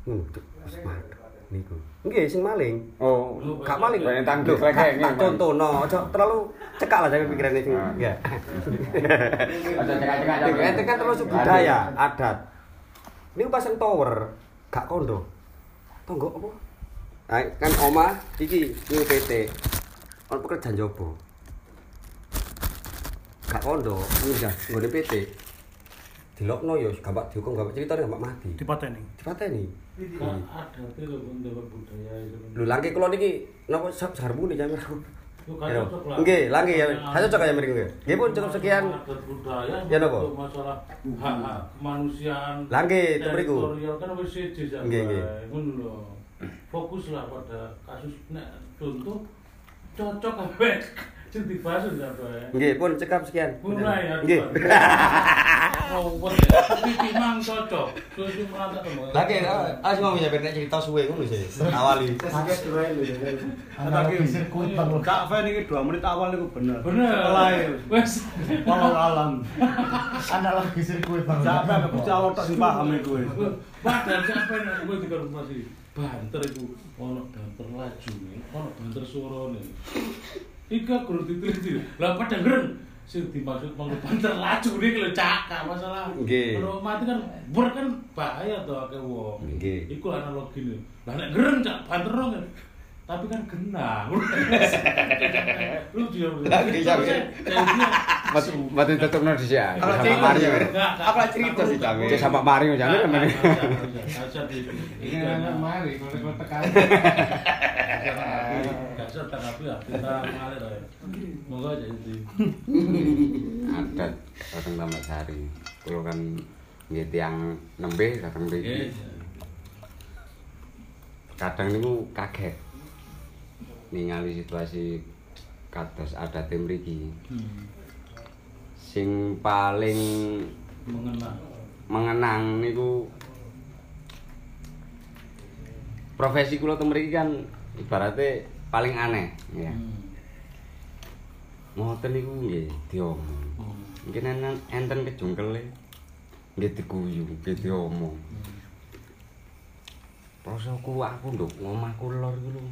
Hmm, wis madhep niku. Nggih, sing maling. Oh, gak maling. Banyak tangki Loh, tak- contohno, aja terlalu cekak lah jangan pikirane sing. Ya. Aja cekak-cekak, ente kan terus budaya, adat. Niku pasang tower, gak kondo. Tonggo apa? Nah, kan oma iki niku PT. On pekerjaan jobo. Gak kondo, ninja nggone PT. Dilokno yo gampang dihukum, gampang cerita gampang mati. Dipateni. Dipateni. Kan ada itu lho untuk budaya itu. Lho langke kula niki napa sarmune jamir. Nggih, langke ya. Saya cocok ya mriki nggih. Pun cukup sekian. Ya, napa? masalah hak-hak kemanusiaan. Langge, itu mriku. teritorial kan wis siji sak. Nggih, nggih. Ngono lho. Fokuslah pada kasus nek contoh cocok kabeh. Ndak bae. Nggih, pun cekap sekian. Mulai ya. Nggih. Oh, ya. Tapi memang cocok. Terus. Lagi, ah cuma punya nek cerita suwe ngono sih. Awali. Sakit. Tapi sirkuit Kak Fen ini dua menit awal itu bener. Bener. Wes. Alam. Analogi sirkuit Bang. Sampai aku paham iku. Padahal sampai nek kowe dikonfirmasi banter iku ono banter laju ono banter suarane. Ika guru diteliti. Lah padha ngren sing dimaksud mangko banter laju iki lho cak gak masalah. Nggih. Kalau mati kan ber kan bahaya to akeh wong. Nggih. Iku analogine. Lah nek ngren cak banter kan tapi kan kena. Lu dia. Lagi, Cak. Mas mati tetepno dhisik. ya. Kalau Sama cerita Mario. apa cerita sih? Cek sama Mario jangan kan. Ini anak mari kalau kalau tekan. Gak usah tanggapi ya, kita ngalir aja. Moga aja itu. Adat orang Tamak Sari. Kulo kan nggih tiyang nembe dateng Oke. mriki. Kadang niku kaget. Ningali situasi kados adat mriki. Hmm. Sing paling Mengenang. mengenang niku profesi kula teng mriki kan ibaratnya paling aneh ya. Hmm. Ngoten niku nggih diomong. Mungkin enten enten kejungkele nggih diguyu, nggih diomong. Rasaku aku nduk ngomahku lor iku lho.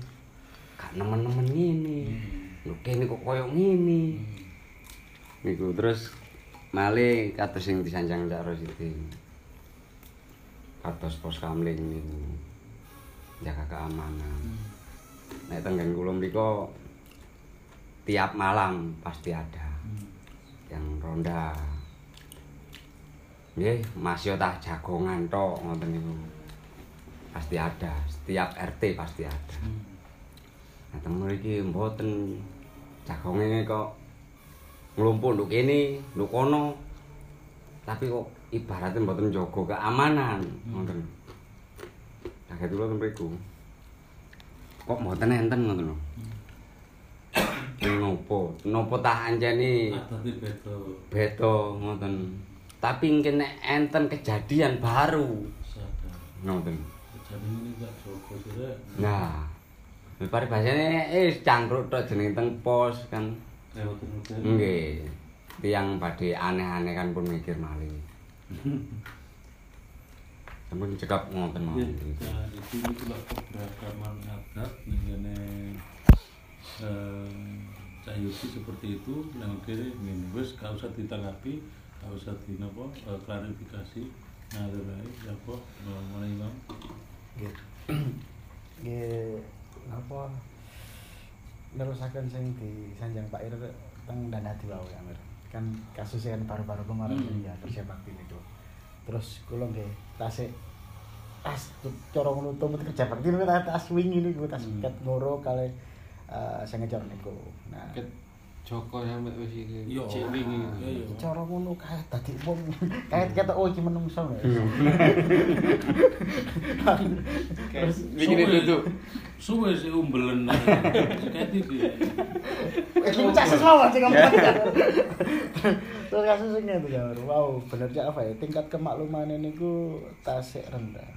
Gak nemen-nemen ngene. Lho kene kok koyo ngene. Niku terus malih kados sing disanjang Cak Rosidi. Kados pos kamling niku. Jaga keamanan. Nek tenggen kula mriko tiap malam pasti ada yang ronda. Nggih, masih tah jagongan tok ngoten niku. Pasti ada, setiap RT pasti ada. Nah, teng mriki mboten jagonge kok nglumpuk nduk kene, nduk kono. Tapi kok ibaratnya mboten jaga keamanan, ngoten. Kaget kula teng mriku. Kok mboten enten ngoten lho. Nopo, nopo tak anjani Adate beda. beda ngoten. Tapi mungkin nek enten kejadian baru ngoten. Jadi ini gak Joko sih. Nah, paribasane eh cangkruk tok jeneng teng pos kan. Nggih. Tiang badhe aneh-aneh kan pun mikir malih. Sampun cekap ngoten Ya, mawon. nah, itu itu lah keberagaman adat mengenai eh Cahyuki seperti itu yang kiri ini wes gak usah ditanggapi gak usah di apa eh, klarifikasi nah terus ya apa mana imam Nggih. Nggih napa nerusaken sing disanjang Pak Ir teng Danadi wae ya, Mir. Kan kasusnya kan baru-baru kemarin Hmm. ya kerja bakti itu. Terus kula nggih tasik tas cara ngono to mesti kerja bakti tas wingi niku tas Hmm. ket ngoro kali eh sing ngejar niku. Nah, Joko sampe wis iki. Iya. Cek wingi. Iya, iya. cara ngono kae dadi wong kae ketok oh iki menungso. Terus Wingi itu suwe sih umbelen kayak iki Iki kasus mawon sing ngomong. Terus kasus sing ngene ya. Wow, bener cak apa ya? Tingkat kemakluman niku tasik rendah.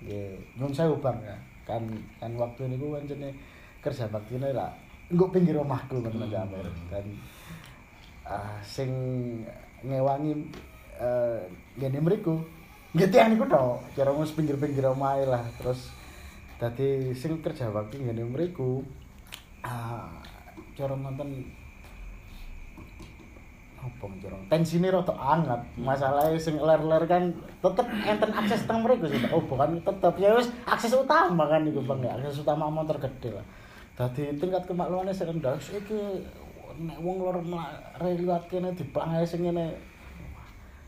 Nggih, nyun sewu Bang ya. Kan kan waktu niku pancene kerja baktine lah engko pinggir omahku teman Jamer. Dan ah sing ngewangi eh ngene mriku nggih tiyang niku tok, kira wis pinggir-pinggir omahe lah. Terus dadi sing kerja bakti ngene mriku ah cara nonton apa cara? Tensine rada anget. Masalahnya sing ler-ler kan tetep enten akses teng mriku sih oh bukan tetep ya wis akses utama kan iku Bang akses utama motor gede lah dadi tingkat kemaklumannya sing rendah. Iki nek wong luar liwat kene diplangae sing ngene.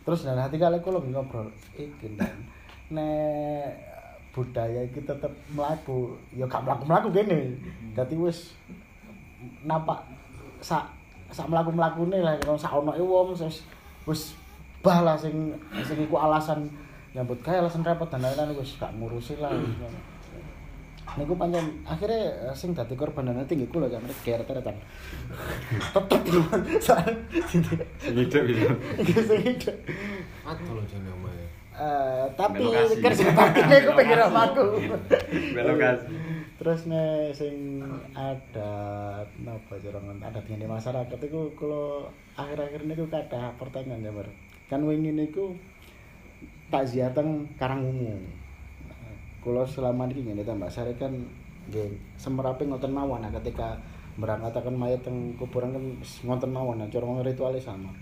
Terus dan hati kali kula ngobrol. Iki nek budaya iki tetep mlaku ya gak mlaku-mlaku kene. Dadi wis nampak sak sak mlaku-mlakune lah. Kalau sak onoke wong wis wis bah lah sing sing iku alasan nyambut gawe alasan repot dan lain-lain wis gak ngurusi lah niku pancen akhirnya eh, sing dadi korban tinggi kula jam geret-geretan tetep sing Hidup itu. sing hidup Aduh lho jane omahe. Eh, tapi kerja bakti aku pengen aku. Belokasi. Terus nih sing ada napa jarangan adat di masyarakat itu kalau akhir-akhir ini aku kata pertanyaan ya. Kan wingi niku takziah teng Karangungu. Kalau selama ini ngene ta Mbak Sari kan nggih semerape ngoten mawon nah, ketika berangkataken mayat teng kuburan kan ngoten mawon nah cara ritualnya sama.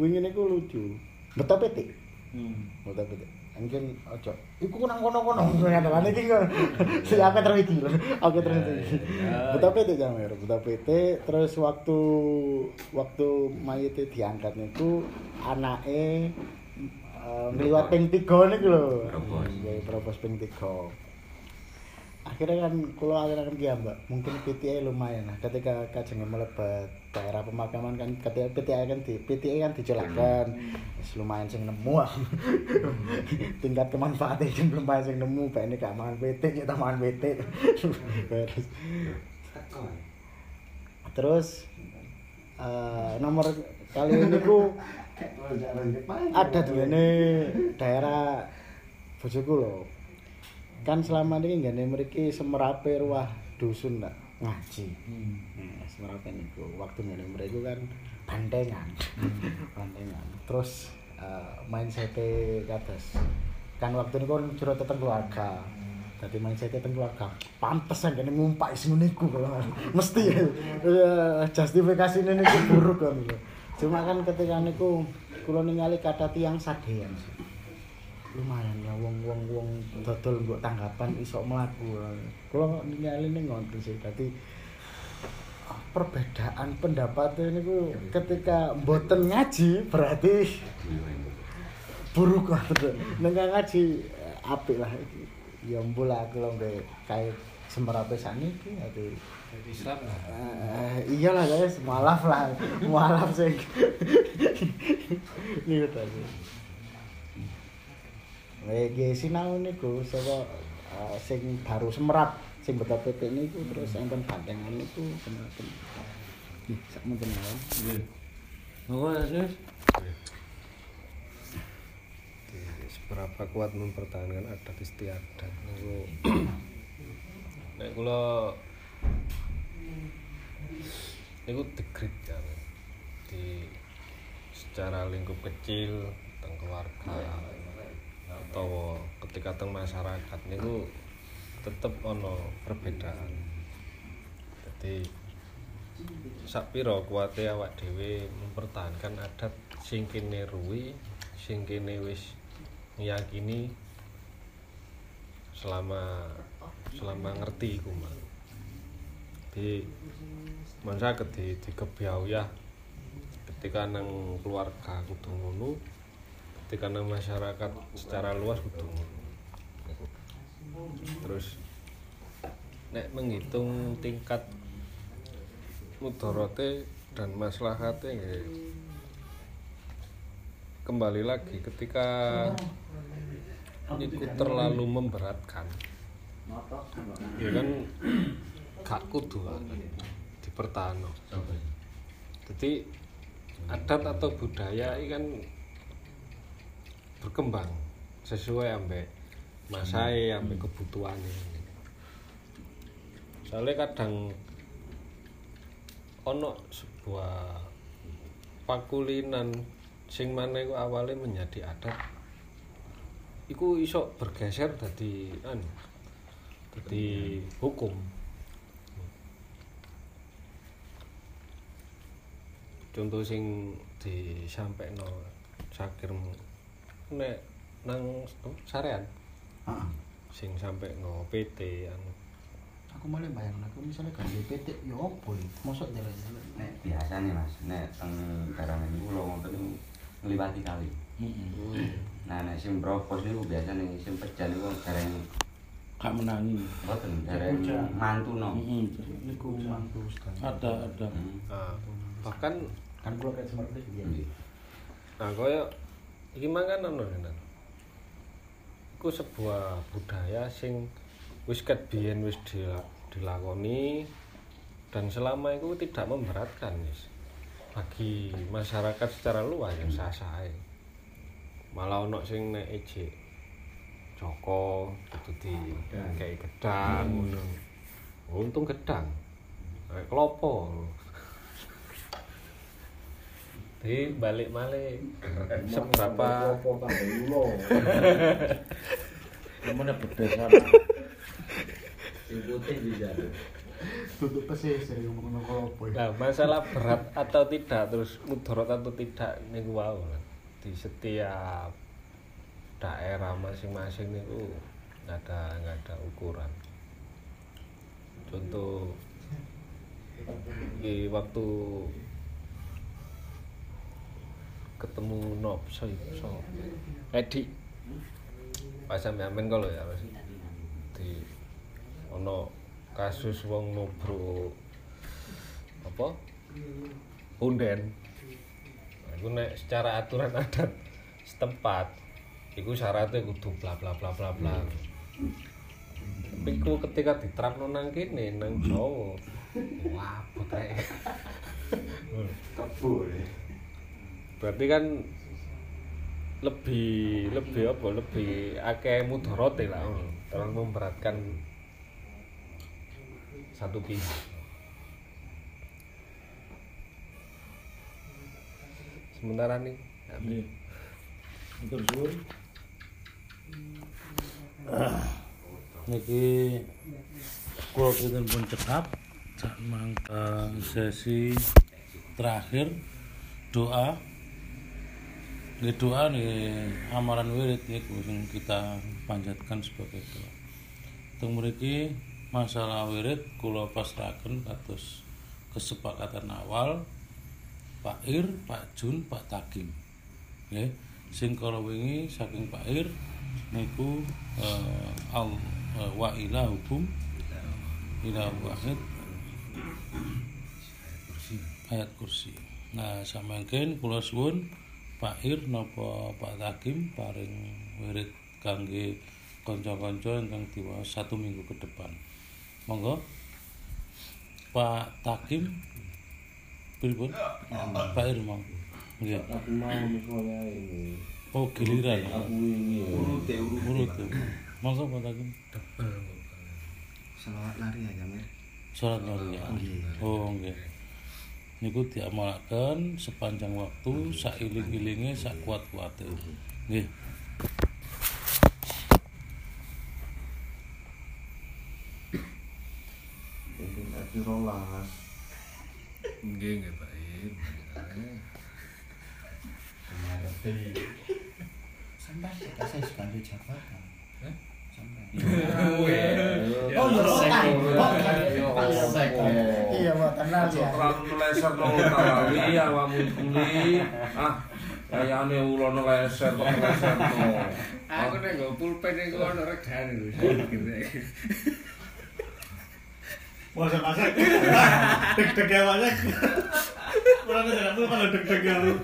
Wingi niku lucu. Beto petik. hmm. Beto petik. Mungkin ojo. Iku nang kono-kono ternyata kan iki kan. Si aku terwiki. Aku terwiki. Beto petik jamer, beto petik terus waktu waktu mayite diangkat niku anake ngliwat ping 3 niku lho. Propos. Nggih, propos ping 3. akhirnya kan kalau akhirnya kan dia mbak. Mungkin PTA lumayan lah. Ketika kajengnya melebat daerah pemakaman kan ketika PTA kan di PTA kan dijelaskan Wis lumayan sing nemu. Ah. tingkat kemanfaatnya sing lumayan sing nemu. Pak ini gak mangan PT kita mangan PT terus. Terus eh, nomor kali ini ku ada di ini daerah bojoku loh kan selama ini nggak mriki semerape ruah dusun lah ngaji. Nah, semerape niku. Waktu ngene mriku kan bandengan bandengan terus eh, main sete kados. Kan waktu niku kan jero teng keluarga. Dadi main sete teng keluarga pantes kan kene ngumpak sing niku kalau mesti eh, justifikasine niku buruk kan cuma kan ketika niku kula ningali kata tiang sadean lumayan ya wong wong dodol mbok tanggapan iso mlaku. Kula ningali ning ngoten sih. Dadi perbedaan pendapat niku ketika mboten ngaji berarti buruk lah. Nek nggak ngaji eh, apik lah. Ya mbula aku lho nggae kae semerape saniki ati Islam lah. Eh, iyalah guys, mualaf lah, mualaf sih. Ini tadi. Lagi sinau niku saka eh, sing baru semerap sing beto PT niku terus enten bantengan niku semerap. Ih, sak mungkin mawon. Nggih. Apa ya, Sis? seberapa kuat mempertahankan adat istiadat niku nek kula niku degrit ya di secara lingkup kecil teng keluarga utawa ketika teng masyarakat niku tetep ana perbedaan. Dadi sapira kuwate awak mempertahankan adat sing kene ruwi, sing wis ngiyakini selama selama ngerti iku. Di men saged di dikebyawiyah ketika nang keluarga kudu ngono, ketika nang masyarakat secara luas kudu. Terus nek menghitung tingkat mudorote dan maslahate nggih. Kembali lagi ketika itu terlalu memberatkan. Ya kan gak kudu kan dipertahankan jadi adat atau budaya ini kan berkembang sesuai ambek masai ambek kebutuhan soalnya kadang ono sebuah pakulinan sing mana iku awalnya menjadi adat iku iso bergeser dadi anu dadi hukum contoh sing disampaikan sakir nek nang oh, sarean. Sing sampai no PT anu. Aku malah bayang aku misalnya kan PT ya opo mosok jalan-jalan nek. Biasane Mas. Nek teng karangan kula wonten niku ngliwati kali. Nah nek sing propos niku biasane sing pejan niku gareng gak menangi. Mboten gareng mantu no. Heeh. niku mantu sekali. Ada ada. Nah, bahkan kan kula kayak seperti itu Nggih. nah kaya iki mangan ono Nan. iku sebuah budaya sing wis ket biyen wis dila- dilakoni dan selama itu tidak memberatkan wis bagi masyarakat secara luas yang sah-sah ae. malah ono sing nek ejek Joko itu di kayak gedang ngono. Untung gedang. Kayak klopo. Di balik male seberapa Namanya berdasar. tutup pesisir ngomong kalau ya Nah, masalah berat atau tidak terus mudarat atau tidak niku wau lah. Di setiap daerah masing-masing niku nggak ada nggak ada ukuran. Contoh di waktu ketemu Nop so, so. Edi pas sampe amen kalau ya Mas. di ono kasus wong nubro apa? Punden. Nah, nek secara aturan adat setempat iku syaratnya kudu bla bla bla bla bla. Tapi iku ketika diterapno nang kene nang Jawa wah potrek berarti kan lebih lebih apa? Lebih akeh mudorote lah terlalu memberatkan satu pihak. Sementara nih. Matur suwun. Niki kula pinten pun cekap sak mangka sesi terakhir doa Nggih doa nih amaran wirid niku sing kita panjatkan sebagai doa. Teng mriki masalah wirid kula pasrahaken kados kesepakatan awal Pak Ir, Pak Jun, Pak Takim. Nggih. Sing kala wingi saking Pak Ir niku eh, al eh, wa ilahukum ilah wahid ayat kursi. Nah, samangken kula suwun Pak Ir napa Pak Takim paring wirid kangge kanca-kanca ingkang diwaos satu minggu ke depan. Monggo Pak Takim pripun? Pak Ir mau. Nggih. Aku mau misalnya ini Oh, giliran. aku ini urute Urut. Monggo Pak Takim. Selawat lari ya Jamir. Salat lari ya. Oh, nggih niku diamalkan sepanjang waktu sak iling-ilinge sak kuat-kuate nggih. Iki rolas. Nggih nggih Pak Sampai kita saya sekali jabatan. Eh? Oh iya, Pak Iya, Pak Tenang ya. Ah, kayaknya ulo ngeleser, kok ngeleser tuh. Aku nengok pulpen yang gua regane itu. Masak-masak. Deg-deg ya banyak. Kurang kejaran tuh kalau deg-deg ya lu.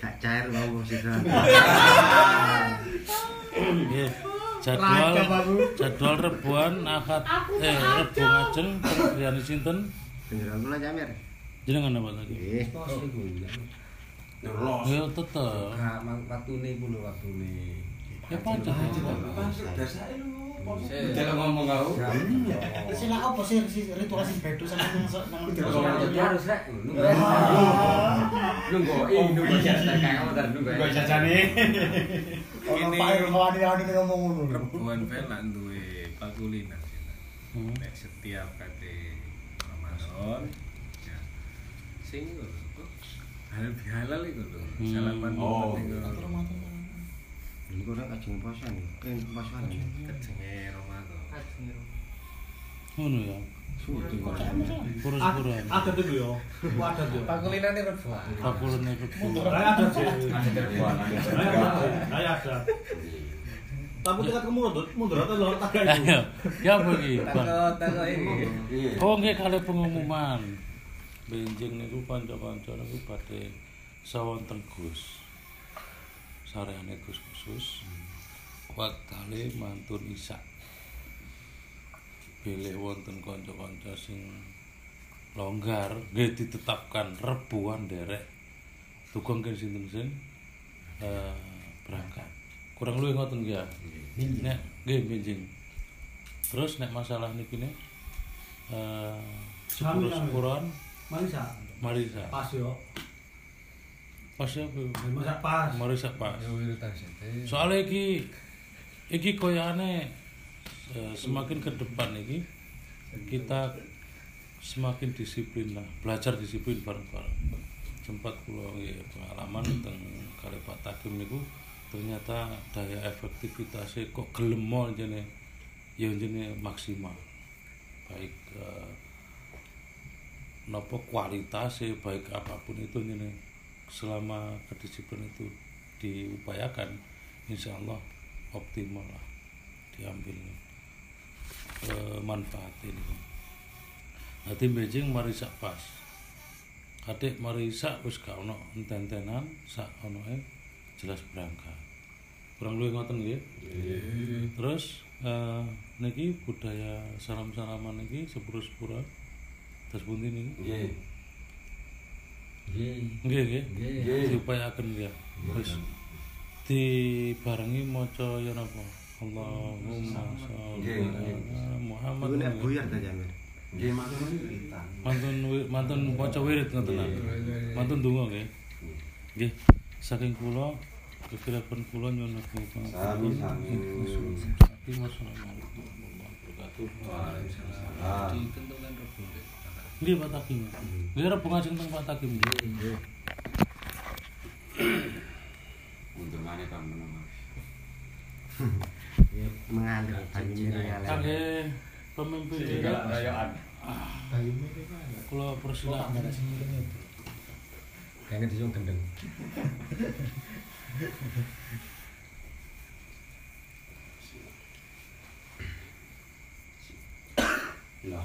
Gak cair loh, bos itu. Jadwal jadwal rebuan akad eh rebu ngajeng pengriyane sinten? Kula Jamir. Jenengan apa tadi? Eh, Ya tetep. Nah, waktune iku lho waktune. Ya pancet. Jangan ngomong kau. Sila apa sih sih ritual sing bedo sama nang Jadi harus rek. Nunggu, ih nunggu jasa kakak bentar nunggu. Gua jajane. Ono Pak Irwani ani ngomong ngono. Rebuan Vela duwe pakulinan. Hmm. Nek setiap kate Ramadan ya sing halal bihalal iku lho. Hmm. Salaman Oh. Niku rek ajeng posan. Eh, posan. kejenge Ramadan. Ngono ya. Purus-puruan. Ada tuh yo. Ku ada tuh. Pakulinan itu rebuan. Pakulane rebu. Ada sih. Ada. Tapi dekat ke mundur, mundur atau lor tak Ayo, ya apa iki? Takut takut ini. Oh nggih kali pengumuman. Benjing niku kanca-kanca niku badhe sawonten Gus. Sareane Gus khusus. Waktale mantun Isa. Bilih wonten kanca-kanca sing longgar nggih ditetapkan rebuan derek. Dukung ken sinten sing eh berangkat. Kurang luwih ngoten ya? Nek nggih benjing. Terus nek masalah niki ne eh sepuluh sepuran Marisa. Marisa. Pas yo. Pas ya Bu? Marisa pas. Marisa pas. Ya. Soalnya iki iki koyane eh, semakin ke depan iki kita semakin disiplin lah, belajar disiplin bareng-bareng. Sempat kula pengalaman teng kali Pak Takim niku ternyata daya efektivitasnya kok gelem mol jene ya jene maksimal. Baik eh, nopo kualitasnya baik apa pun itu jene selama kedisiplinan itu diupayakan insya Allah optimal lah diambil eh, manfaat ini. Nanti Beijing mari sak pas. Kadek mari sak wis gak ono enten-entenan sak ono jelas berangkat. Kurang luwih ngoten nggih? Terus eh, niki budaya salam-salaman niki sepuro-sepuro terus pundi niki? Nggih. Nggih nggih. Nggih. diupayaken ya wis. Dibarengi maca ya napa? Allahumma sholli ala Muhammad. Nek buyar ta Jamir. Nggih matur wiritan. mantun mantun maca wirid ngoten lah. mantun donga nggih. Nggih. Saking kula kekirapan kula nyuwun agung Sami, sami. Wassalamualaikum warahmatullahi wabarakatuh. Ah. Nggih Pak Takim. Nggih arep ngajeng teng Pak Takim nggih. Untuk mana kamu nama? Ya banyu. Kangge pemimpin kula persilakan. Disung gendeng. La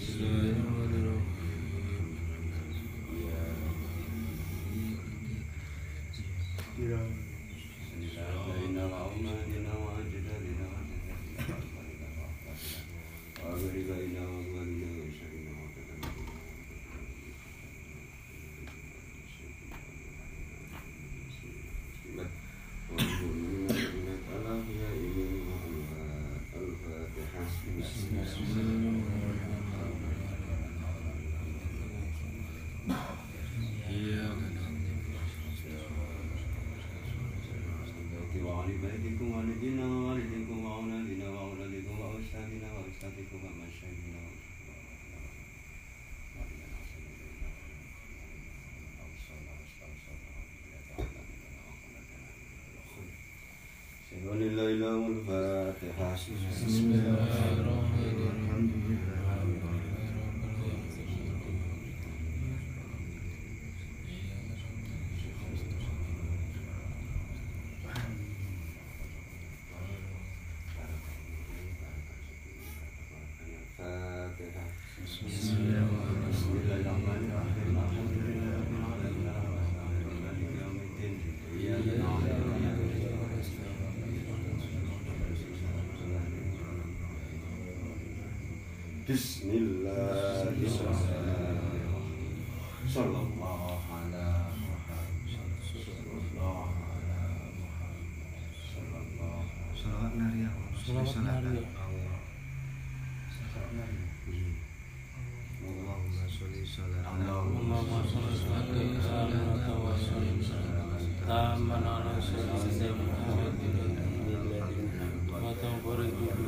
Bismillahirrahmanirrahim. والدنا ووالدكم وأولادنا وأولادكم وأجسادنا وأجسادكم ومن شهدنا ولله الفاتحة بسم الله الرحمن الرحيم بسم الله الرحمن الرحيم. صلى الله على محمد. صلى الله على محمد. صلى الله صلواتنا رياء على اللهم صل صلاة اللهم صل محمد وسلم تاما على سيدنا محمد وتنفرد به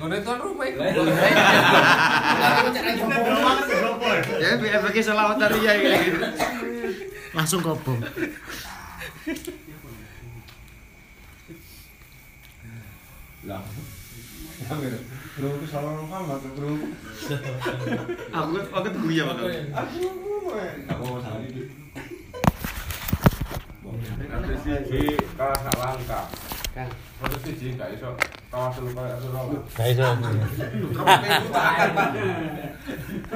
Ngene tuan rumah. Ya, biar pakai selawat Naria kayak gitu. Langsung kobong. Lah. Itu salah Muhammad, bro. Aku aku tuh ya bakal. Aku aku salah ini. Nanti siji kalah langkah. Kan. Kalau sih jadi enggak iso. Kalau sudah enggak iso. Iso.